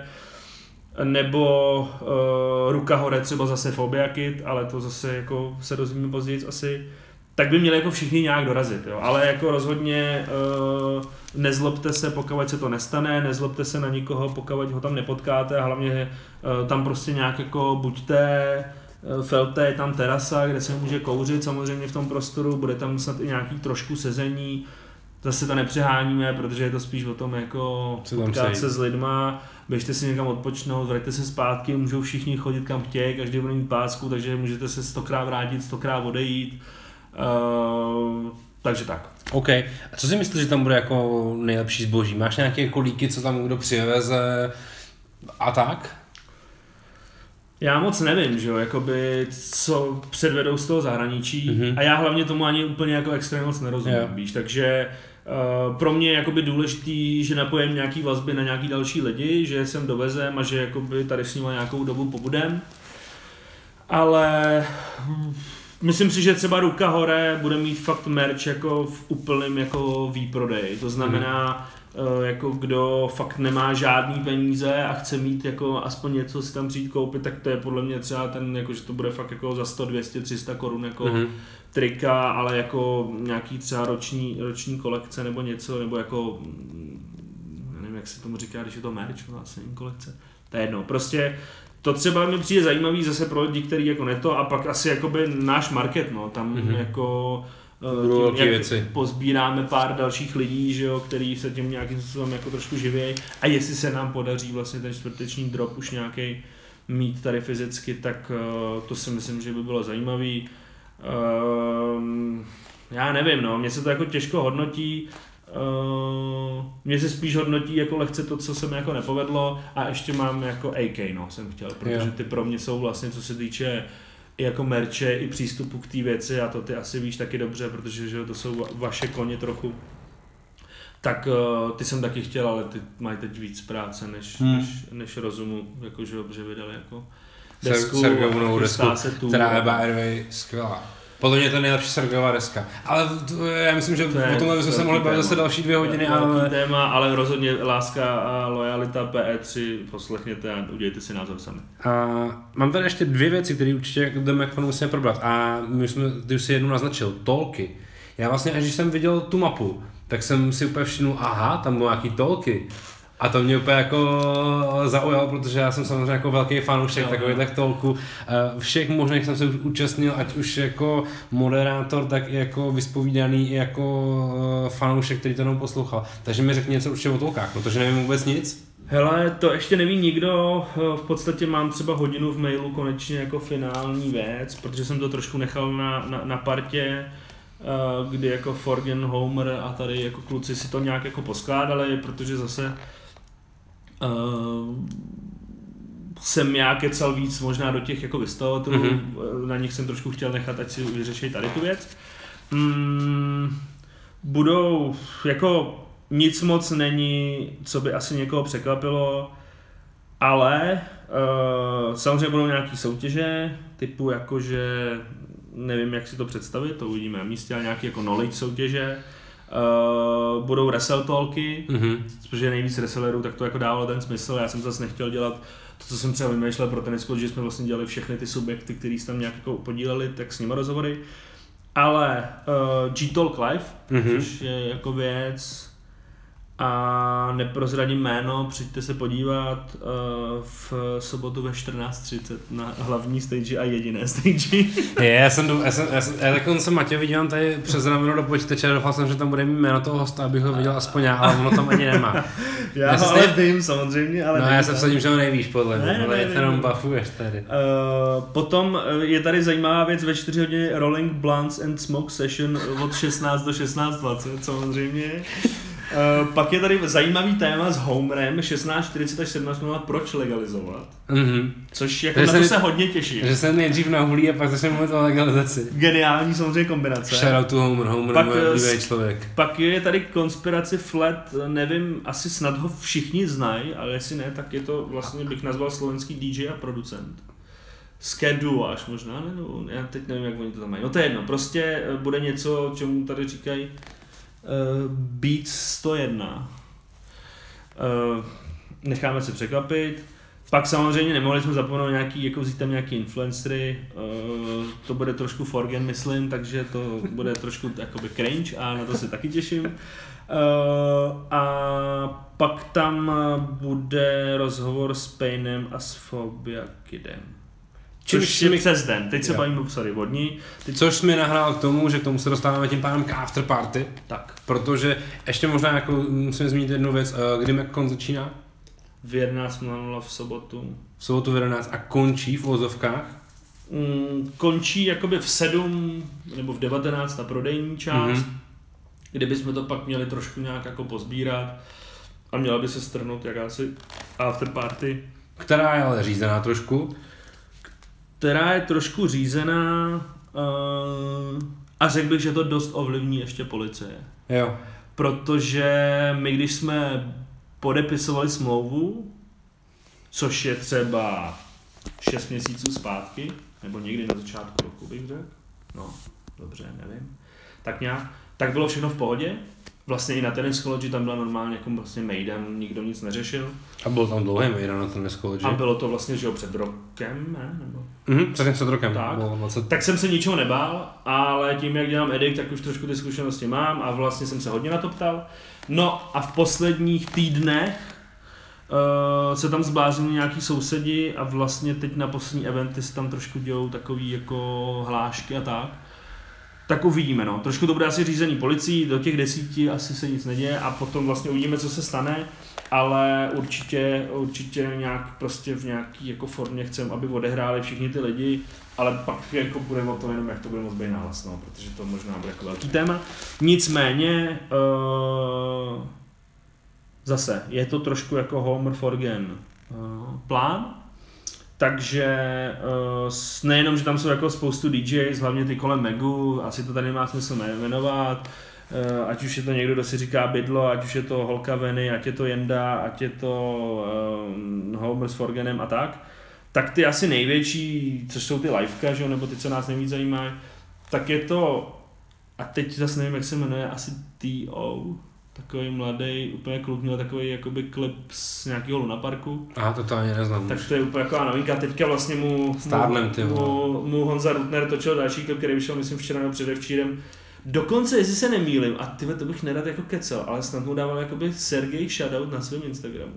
Nebo uh, Ruka hore třeba zase Phobia Kid, ale to zase jako se dozvíme později asi. tak by měli jako všichni nějak dorazit, jo. Ale jako rozhodně uh, nezlobte se, pokud se to nestane, nezlobte se na nikoho, pokud ho tam nepotkáte a hlavně uh, tam prostě nějak jako buďte, Felte je tam terasa, kde se může kouřit samozřejmě v tom prostoru, bude tam snad i nějaký trošku sezení, zase to nepřeháníme, protože je to spíš o tom jako potkat se s lidma, běžte si někam odpočnout, vraťte se zpátky, můžou všichni chodit kam chtějí, každý bude mít pásku, takže můžete se stokrát vrátit, stokrát odejít. Uh, takže tak. OK. A co si myslíš, že tam bude jako nejlepší zboží? Máš nějaké kolíky, co tam kdo přiveze a tak? Já moc nevím, že jo, jakoby, co předvedou z toho zahraničí mm-hmm. a já hlavně tomu ani úplně jako extrémně moc nerozumím, yeah. víš, takže uh, pro mě je jakoby důležitý, že napojím nějaký vazby na nějaký další lidi, že jsem dovezem a že jakoby tady s nimi nějakou dobu pobudem, ale hm, myslím si, že třeba Ruka Hore bude mít fakt merch jako v úplném jako výprodej, to znamená, mm Eh, jako kdo fakt nemá žádný peníze a chce mít jako aspoň něco si tam přijít koupit, tak to je podle mě třeba ten, jako, že to bude fakt jako za 100, 200, 300 korun jako mm-hmm. trika, ale jako nějaký třeba roční, roční kolekce nebo něco, nebo jako mm, nevím, jak se tomu říká, když je to merch, vlastně kolekce. To je jedno. Prostě to třeba mi přijde zajímavý zase pro lidi, kteří jako neto a pak asi jakoby náš market, no, tam mm-hmm. jako Eh, tím, jak věci. pozbíráme pár dalších lidí, že jo, který se tím nějakým způsobem jako trošku živějí a jestli se nám podaří vlastně ten čtvrteční drop už nějaký mít tady fyzicky, tak uh, to si myslím, že by bylo zajímavý. Uh, já nevím, no, mně se to jako těžko hodnotí, Uh, mě se spíš hodnotí jako lehce to, co se mi jako nepovedlo a ještě mám jako AK, no, jsem chtěl, protože ty pro mě jsou vlastně, co se týče i jako merče, i přístupu k té věci a to ty asi víš taky dobře, protože že to jsou vaše koně trochu. Tak uh, ty jsem taky chtěl, ale ty mají teď víc práce než, hmm. než, než rozumu, jakože že vydali jako desku, novou desku, která je by skvělá. Podle mě to je nejlepší Sergejová deska. Ale to, já myslím, že to o tomhle bychom se mohli bavit zase další dvě hodiny. Ale... téma, ale rozhodně láska a lojalita PE3 poslechněte a udějte si názor sami. A mám tady ještě dvě věci, které určitě jdeme jako musíme probrat. A my jsme, ty už si jednu naznačil, tolky. Já vlastně, až když jsem viděl tu mapu, tak jsem si úplně všimnul, aha, tam byly nějaký tolky. A to mě úplně jako zaujalo, protože já jsem samozřejmě jako velký fanoušek takových tolků. Eh, všech možných jsem se už účastnil, ať už jako moderátor, tak i jako vyspovídaný, i jako eh, fanoušek, který to jenom poslouchal. Takže mi řekni něco určitě o tolkách, protože nevím vůbec nic. Hele, to ještě neví nikdo, eh, v podstatě mám třeba hodinu v mailu konečně jako finální věc, protože jsem to trošku nechal na, na, na partě, kdy jako Forgen, Homer a tady jako kluci si to nějak jako poskládali, protože zase Uh, jsem já kecal víc možná do těch jako vystavatel, mm-hmm. na nich jsem trošku chtěl nechat, ať si vyřeší tady tu věc. Mm, budou, jako nic moc není, co by asi někoho překvapilo, ale uh, samozřejmě budou nějaké soutěže, typu jakože, nevím jak si to představit, to uvidíme na místě, ale nějaké jako knowledge soutěže, Uh, budou wrestle talky, mm-hmm. protože nejvíc wrestlerů, tak to jako dávalo ten smysl. Já jsem zase nechtěl dělat to, co jsem třeba vymýšlel pro tenis že jsme vlastně dělali všechny ty subjekty, který se tam nějak jako podíleli, tak s nimi rozhovory. Ale uh, G-Talk Live, mm-hmm. což je jako věc, a neprozradím jméno, přijďte se podívat uh, v sobotu ve 14.30 na hlavní stage a jediné stage. je, já jsem, já jsem, já jsem, já jsem Matěj viděl tady přes rameno do počítače, doufal jsem, že tam bude mít jméno toho hosta, abych ho viděl aspoň já, ale ono tam ani nemá. já, já ho ale vím samozřejmě, ale No já jsem vsadím, že ho nevíš podle mě, ale ne, jenom buffuješ tady. Uh, potom je tady zajímavá věc ve 4 hodiny Rolling Blunts and Smoke Session od 16 do 16.20 samozřejmě. Uh, pak je tady zajímavý téma s Homerem 16.40 až 17.00 proč legalizovat. Mm-hmm. Což jako na to se, se hodně těší. Že se nejdřív nahulí a pak začne mluvit o legalizaci. Geniální samozřejmě kombinace. Shout to Homer, Homer pak, je člověk. Pak je tady konspiraci Flat, nevím, asi snad ho všichni znají, ale jestli ne, tak je to vlastně bych nazval slovenský DJ a producent. Skedu až možná, ne, no, já teď nevím, jak oni to tam mají. No to je jedno, prostě eh, bude něco, čemu tady říkají uh, Beats 101. Uh, necháme se překvapit. Pak samozřejmě nemohli jsme zapomenout nějaký, jako vzít tam nějaký influencery, uh, to bude trošku forgen, myslím, takže to bude trošku jakoby cringe a na to se taky těším. Uh, a pak tam bude rozhovor s Painem a s Phobia Což je mi... přes den. Teď se jo. bavíme, sorry, vodní. Teď... Což mi nahrál k tomu, že k tomu se dostáváme tím pádem k after party. Tak. Protože ještě možná jako musím zmínit jednu věc, kdy McCon začíná? v 11.00 v sobotu. V sobotu v 11 a končí v vozovkách? Mm, končí jakoby v 7 nebo v 19 na prodejní část, mm-hmm. kdyby jsme to pak měli trošku nějak jako pozbírat a měla by se strhnout jakási after party. Která je ale řízená trošku? Která je trošku řízená uh, a řekl bych, že to dost ovlivní ještě policie. Jo. Protože my, když jsme podepisovali smlouvu, což je třeba 6 měsíců zpátky, nebo někdy na začátku roku bych řekl, no, dobře, nevím, tak nějak, tak bylo všechno v pohodě, vlastně i na Tennis College tam byla normálně jako vlastně Maiden, nikdo nic neřešil. A byl tam dlouhý Maiden na Tennis College. A bylo to vlastně, že jo, před rokem, ne? Nebo... Mhm, přesně před rokem. Tak. 20... tak jsem se ničeho nebál, ale tím, jak dělám edit, tak už trošku ty zkušenosti mám a vlastně jsem se hodně na to ptal. No a v posledních týdnech uh, se tam zbláznili nějaký sousedi a vlastně teď na poslední eventy se tam trošku dějou takový jako hlášky a tak. Tak uvidíme, no. Trošku to bude asi řízený policií, do těch desíti asi se nic neděje a potom vlastně uvidíme, co se stane, ale určitě, určitě nějak prostě v nějaký jako formě chcem, aby odehráli všichni ty lidi, ale pak jako bude o tom jenom, jak to bude moc být nahlas, no, protože to možná bude jako velký téma. Nicméně, uh, zase, je to trošku jako Homer Forgen uh, plán, takže uh, nejenom, že tam jsou jako spoustu DJs, hlavně ty kolem Megu, asi to tady má smysl jmenovat, uh, ať už je to někdo, kdo si říká bydlo, ať už je to Holka Veny, ať je to Jenda, ať je to uh, Homer s Forgenem a tak, tak ty asi největší, což jsou ty liveka, že jo, nebo ty, co nás nejvíc zajímají, tak je to, a teď zase nevím, jak se jmenuje, asi T.O., takový mladý, úplně kluk, měl takový jakoby klip z nějakého lunaparku. Aha, to to ani neznám. Tak to je úplně taková novinka. Teďka vlastně mu, Stárnem, mu, mu, mu, Honza Rutner točil další klip, který vyšel, myslím, včera nebo předevčírem. Dokonce, jestli se nemýlim, a ty to bych nerad jako kecel, ale snad mu dával jakoby Sergej shoutout na svém Instagramu.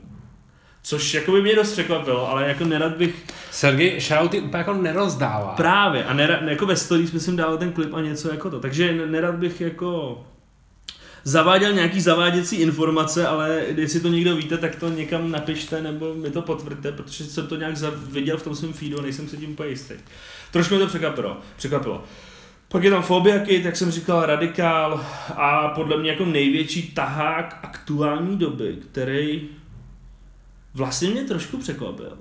Což jako by mě dost překvapilo, ale jako nerad bych... Sergej shouty úplně jako nerozdává. Právě, a nerad, jako ve stories myslím dával ten klip a něco jako to. Takže nerad bych jako zaváděl nějaký zaváděcí informace, ale jestli to někdo víte, tak to někam napište nebo mi to potvrďte, protože jsem to nějak viděl v tom svém feedu a nejsem se tím úplně jistý. Trošku mě to překvapilo. překvapilo. Pak je tam Phobia Kid, jak jsem říkal, Radikál a podle mě jako největší tahák aktuální doby, který vlastně mě trošku překvapil.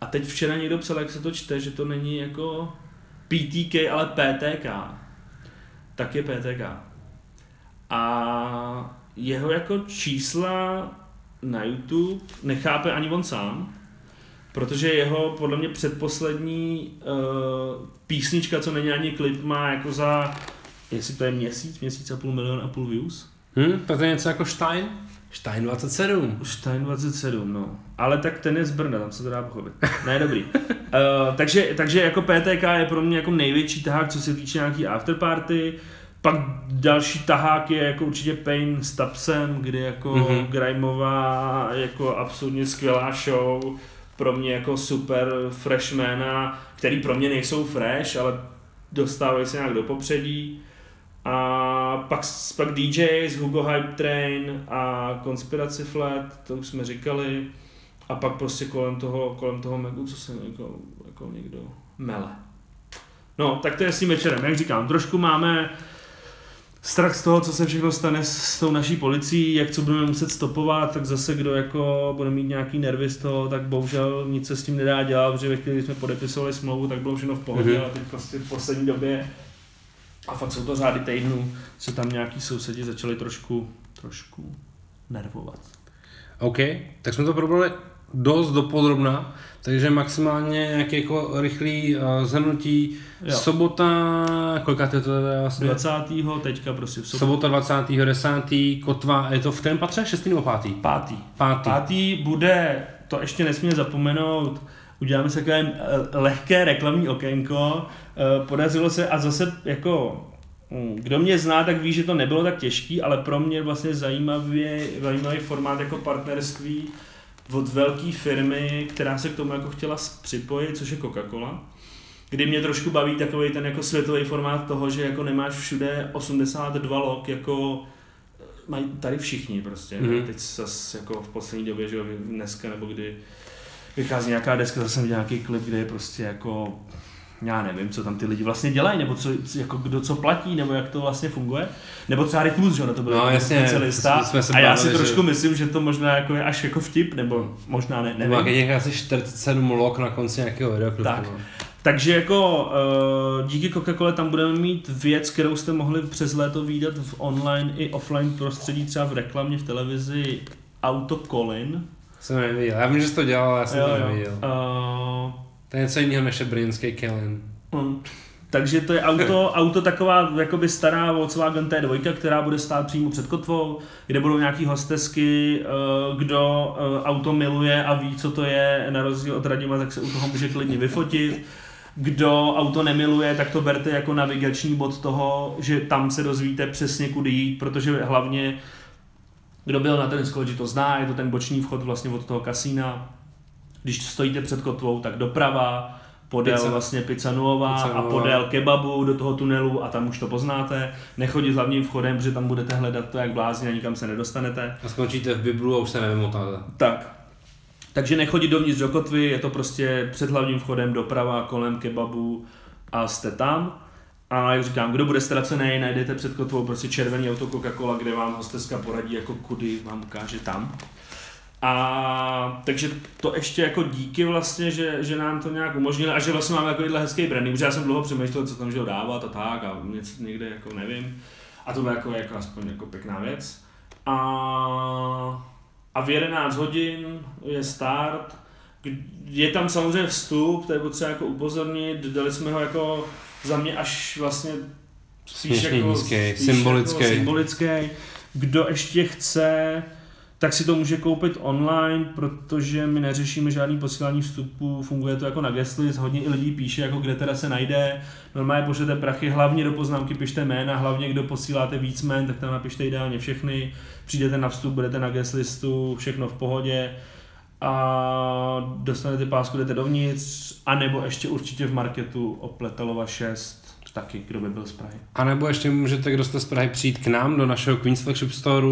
A teď včera někdo psal, jak se to čte, že to není jako PTK, ale PTK. Tak je PTK. A jeho jako čísla na YouTube nechápe ani on sám, protože jeho podle mě předposlední uh, písnička, co není ani klip, má jako za, jestli to je měsíc, měsíc a půl milion a půl views. Hm, to je něco jako Stein? Stein 27. Stein 27, no. Ale tak ten je z Brna, tam se to dá pochopit. Ne, dobrý. uh, takže, takže jako PTK je pro mě jako největší tahák, co se týče nějaký afterparty. Pak další tahák je jako určitě Pain s Tapsem, kdy jako mm-hmm. Grimeová jako absolutně skvělá show, pro mě jako super freshmana, který pro mě nejsou fresh, ale dostávají se nějak do popředí. A pak, pak DJs, Hugo Hype Train a Conspiracy Flat, to už jsme říkali. A pak prostě kolem toho, kolem toho Megu, co se jako, jako někdo mele. No, tak to je s tím večerem, jak říkám, trošku máme strach z toho, co se všechno stane s tou naší policií, jak co budeme muset stopovat, tak zase kdo jako bude mít nějaký nervy z toho, tak bohužel nic se s tím nedá dělat, protože ve chvíli, kdy jsme podepisovali smlouvu, tak bylo všechno v pohodě, mm-hmm. ale teď prostě v poslední době a fakt jsou to řády týdnů, se tam nějaký sousedi začali trošku, trošku nervovat. OK, tak jsme to probrali dost dopodrobna, takže maximálně nějaké jako rychlý uh, zhrnutí. Jo. Sobota, kolika to je vlastně? 20. teďka v sobotu. Sobota 20. 10. Kotva, je to v kterém patře? 6. nebo 5. Pátý. Pátý. Pátý bude to ještě nesmíme zapomenout, uděláme si takové eh, lehké reklamní okénko, Eh, podařilo se a zase jako hm, kdo mě zná, tak ví, že to nebylo tak těžký, ale pro mě vlastně zajímavý, zajímavý formát jako partnerství od velké firmy, která se k tomu jako chtěla připojit, což je Coca-Cola. Kdy mě trošku baví takový ten jako světový formát toho, že jako nemáš všude 82 log, jako eh, mají tady všichni prostě. Mm-hmm. Teď zase jako v poslední době, že dneska nebo kdy vychází nějaká deska, zase jsem nějaký klip, kde je prostě jako já nevím, co tam ty lidi vlastně dělají, nebo co, jako kdo co platí, nebo jak to vlastně funguje. Nebo třeba Rytmus, že to byl no, jasně, specialista. Jsme se a já si že... trošku myslím, že to možná jako je až jako vtip, nebo možná ne, nevím. Nebo těch asi 47 log na konci nějakého videoklipu. Tak. No. Takže jako uh, díky Coca-Cole tam budeme mít věc, kterou jste mohli přes léto výdat v online i offline prostředí, třeba v reklamě, v televizi, Auto Colin. Jsem neviděl, já vím, že jsi to dělal, já jsem jo, to neviděl. Uh, to je něco jiného než brněnský Kellen. Mm. Takže to je auto, auto taková jakoby stará Volkswagen T2, která bude stát přímo před kotvou, kde budou nějaký hostesky, eh, kdo eh, auto miluje a ví, co to je, na rozdíl od Radima, tak se u toho může klidně vyfotit. Kdo auto nemiluje, tak to berte jako navigační bod toho, že tam se dozvíte přesně kudy jít, protože hlavně kdo byl na ten že to zná, je to ten boční vchod vlastně od toho kasína, když stojíte před kotvou, tak doprava, podél pizza. vlastně pizza nuová pizza a podél kebabu do toho tunelu a tam už to poznáte. Nechodit hlavním vchodem, protože tam budete hledat to jak blázni a nikam se nedostanete. A skončíte v Biblu a už se nevymotáte. Tak. Takže nechodit dovnitř do kotvy, je to prostě před hlavním vchodem doprava, kolem kebabu a jste tam. A jak říkám, kdo bude ztracený, najdete před kotvou prostě červený auto Coca-Cola, kde vám hosteska poradí, jako kudy vám ukáže tam. A takže to ještě jako díky vlastně, že, že nám to nějak umožnilo a že vlastně máme takovýhle hezký branding, protože já jsem dlouho přemýšlel, co tam že dávat a tak a něco někde jako nevím. A to byla jako, jako aspoň jako pěkná věc. A, a v 11 hodin je start, je tam samozřejmě vstup, to je potřeba jako upozornit, dali jsme ho jako za mě až vlastně spíš jako, nízký, spíš symbolický. Jako symbolický. Kdo ještě chce, tak si to může koupit online, protože my neřešíme žádný posílání vstupů, funguje to jako na guestlist, hodně i lidí píše, jako kde teda se najde, normálně pošlete prachy, hlavně do poznámky pište jména, hlavně kdo posíláte víc jmén, tak tam napište ideálně všechny, přijdete na vstup, budete na guestlistu, všechno v pohodě. A dostanete pásku, jdete dovnitř, anebo ještě určitě v marketu Opletalova 6 taky, kdo by byl z Prahy. A nebo ještě můžete, kdo jste z Prahy, přijít k nám do našeho Queens Flagship Store.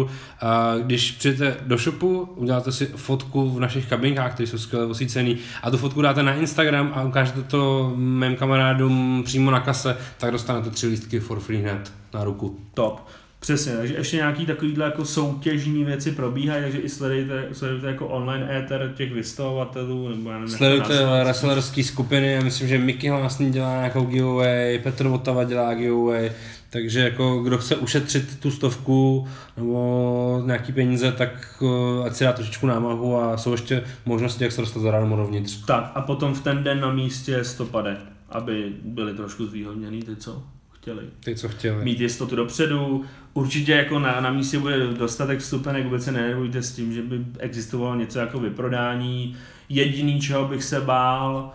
Když přijete do shopu, uděláte si fotku v našich kabinkách, které jsou skvěle osvícený, a tu fotku dáte na Instagram a ukážete to mým kamarádům přímo na kase, tak dostanete tři lístky for free hned na ruku. Top. Přesně, takže ještě nějaký takovýhle jako soutěžní věci probíhají, takže i sledujte, sledujte jako online éter těch vystavovatelů, nebo já nevím, Sledujte wrestlerské skupiny, já myslím, že Mickey Hlásný dělá nějakou giveaway, Petr Votava dělá giveaway, takže jako kdo chce ušetřit tu stovku nebo nějaký peníze, tak eh, ať si dá trošičku námahu a jsou ještě možnosti, jak se dostat zadarmo dovnitř. Tak a potom v ten den na místě stopade, aby byli trošku zvýhodněný ty, co chtěli. Ty, co chtěli. Mít jistotu dopředu. Určitě jako na, na místě bude dostatek vstupenek, vůbec se nervujte s tím, že by existovalo něco jako vyprodání. Jediný, čeho bych se bál,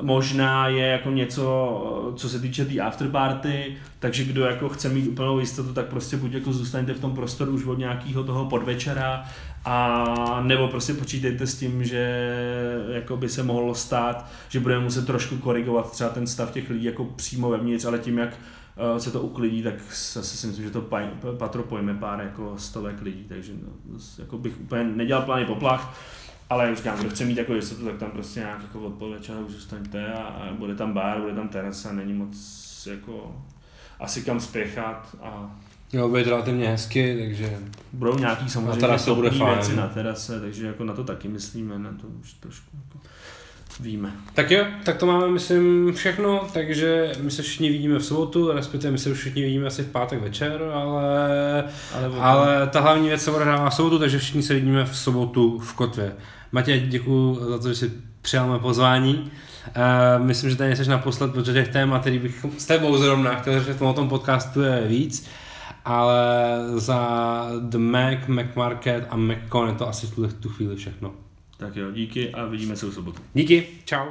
možná je jako něco, co se týče té tý afterparty, takže kdo jako chce mít úplnou jistotu, tak prostě buď jako zůstaňte v tom prostoru už od nějakého toho podvečera, a nebo prostě počítejte s tím, že jako by se mohlo stát, že budeme muset trošku korigovat třeba ten stav těch lidí jako přímo vevnitř, ale tím, jak se to uklidí, tak zase si myslím, že to patro pojme pár jako stovek lidí, takže no, jako bych úplně nedělal plány poplach, ale jak říkám, kdo chce mít jako jistotu, tak tam prostě nějak jako odpověď už zůstaňte a, a, bude tam bar, bude tam terasa, není moc jako asi kam spěchat a Jo, bude relativně hezky, takže... Budou nějaký samozřejmě na bude fajn. věci na terase, takže jako na to taky myslíme, na to už trošku jako víme. Tak jo, tak to máme, myslím, všechno, takže my se všichni vidíme v sobotu, respektive my se už všichni vidíme asi v pátek večer, ale, ale, ale ta hlavní věc se odehrává v sobotu, takže všichni se vidíme v sobotu v Kotvě. Matěj, děkuji za to, že jsi přijal mé pozvání. Uh, myslím, že tady jsi naposled, protože těch témat, který bych s tebou zrovna chtěl říct o tom podcastu je víc, ale za The Mac, Mac Market a MacCon je to asi v tu chvíli všechno. Tak jo, díky a vidíme se v sobotu. Díky, čau.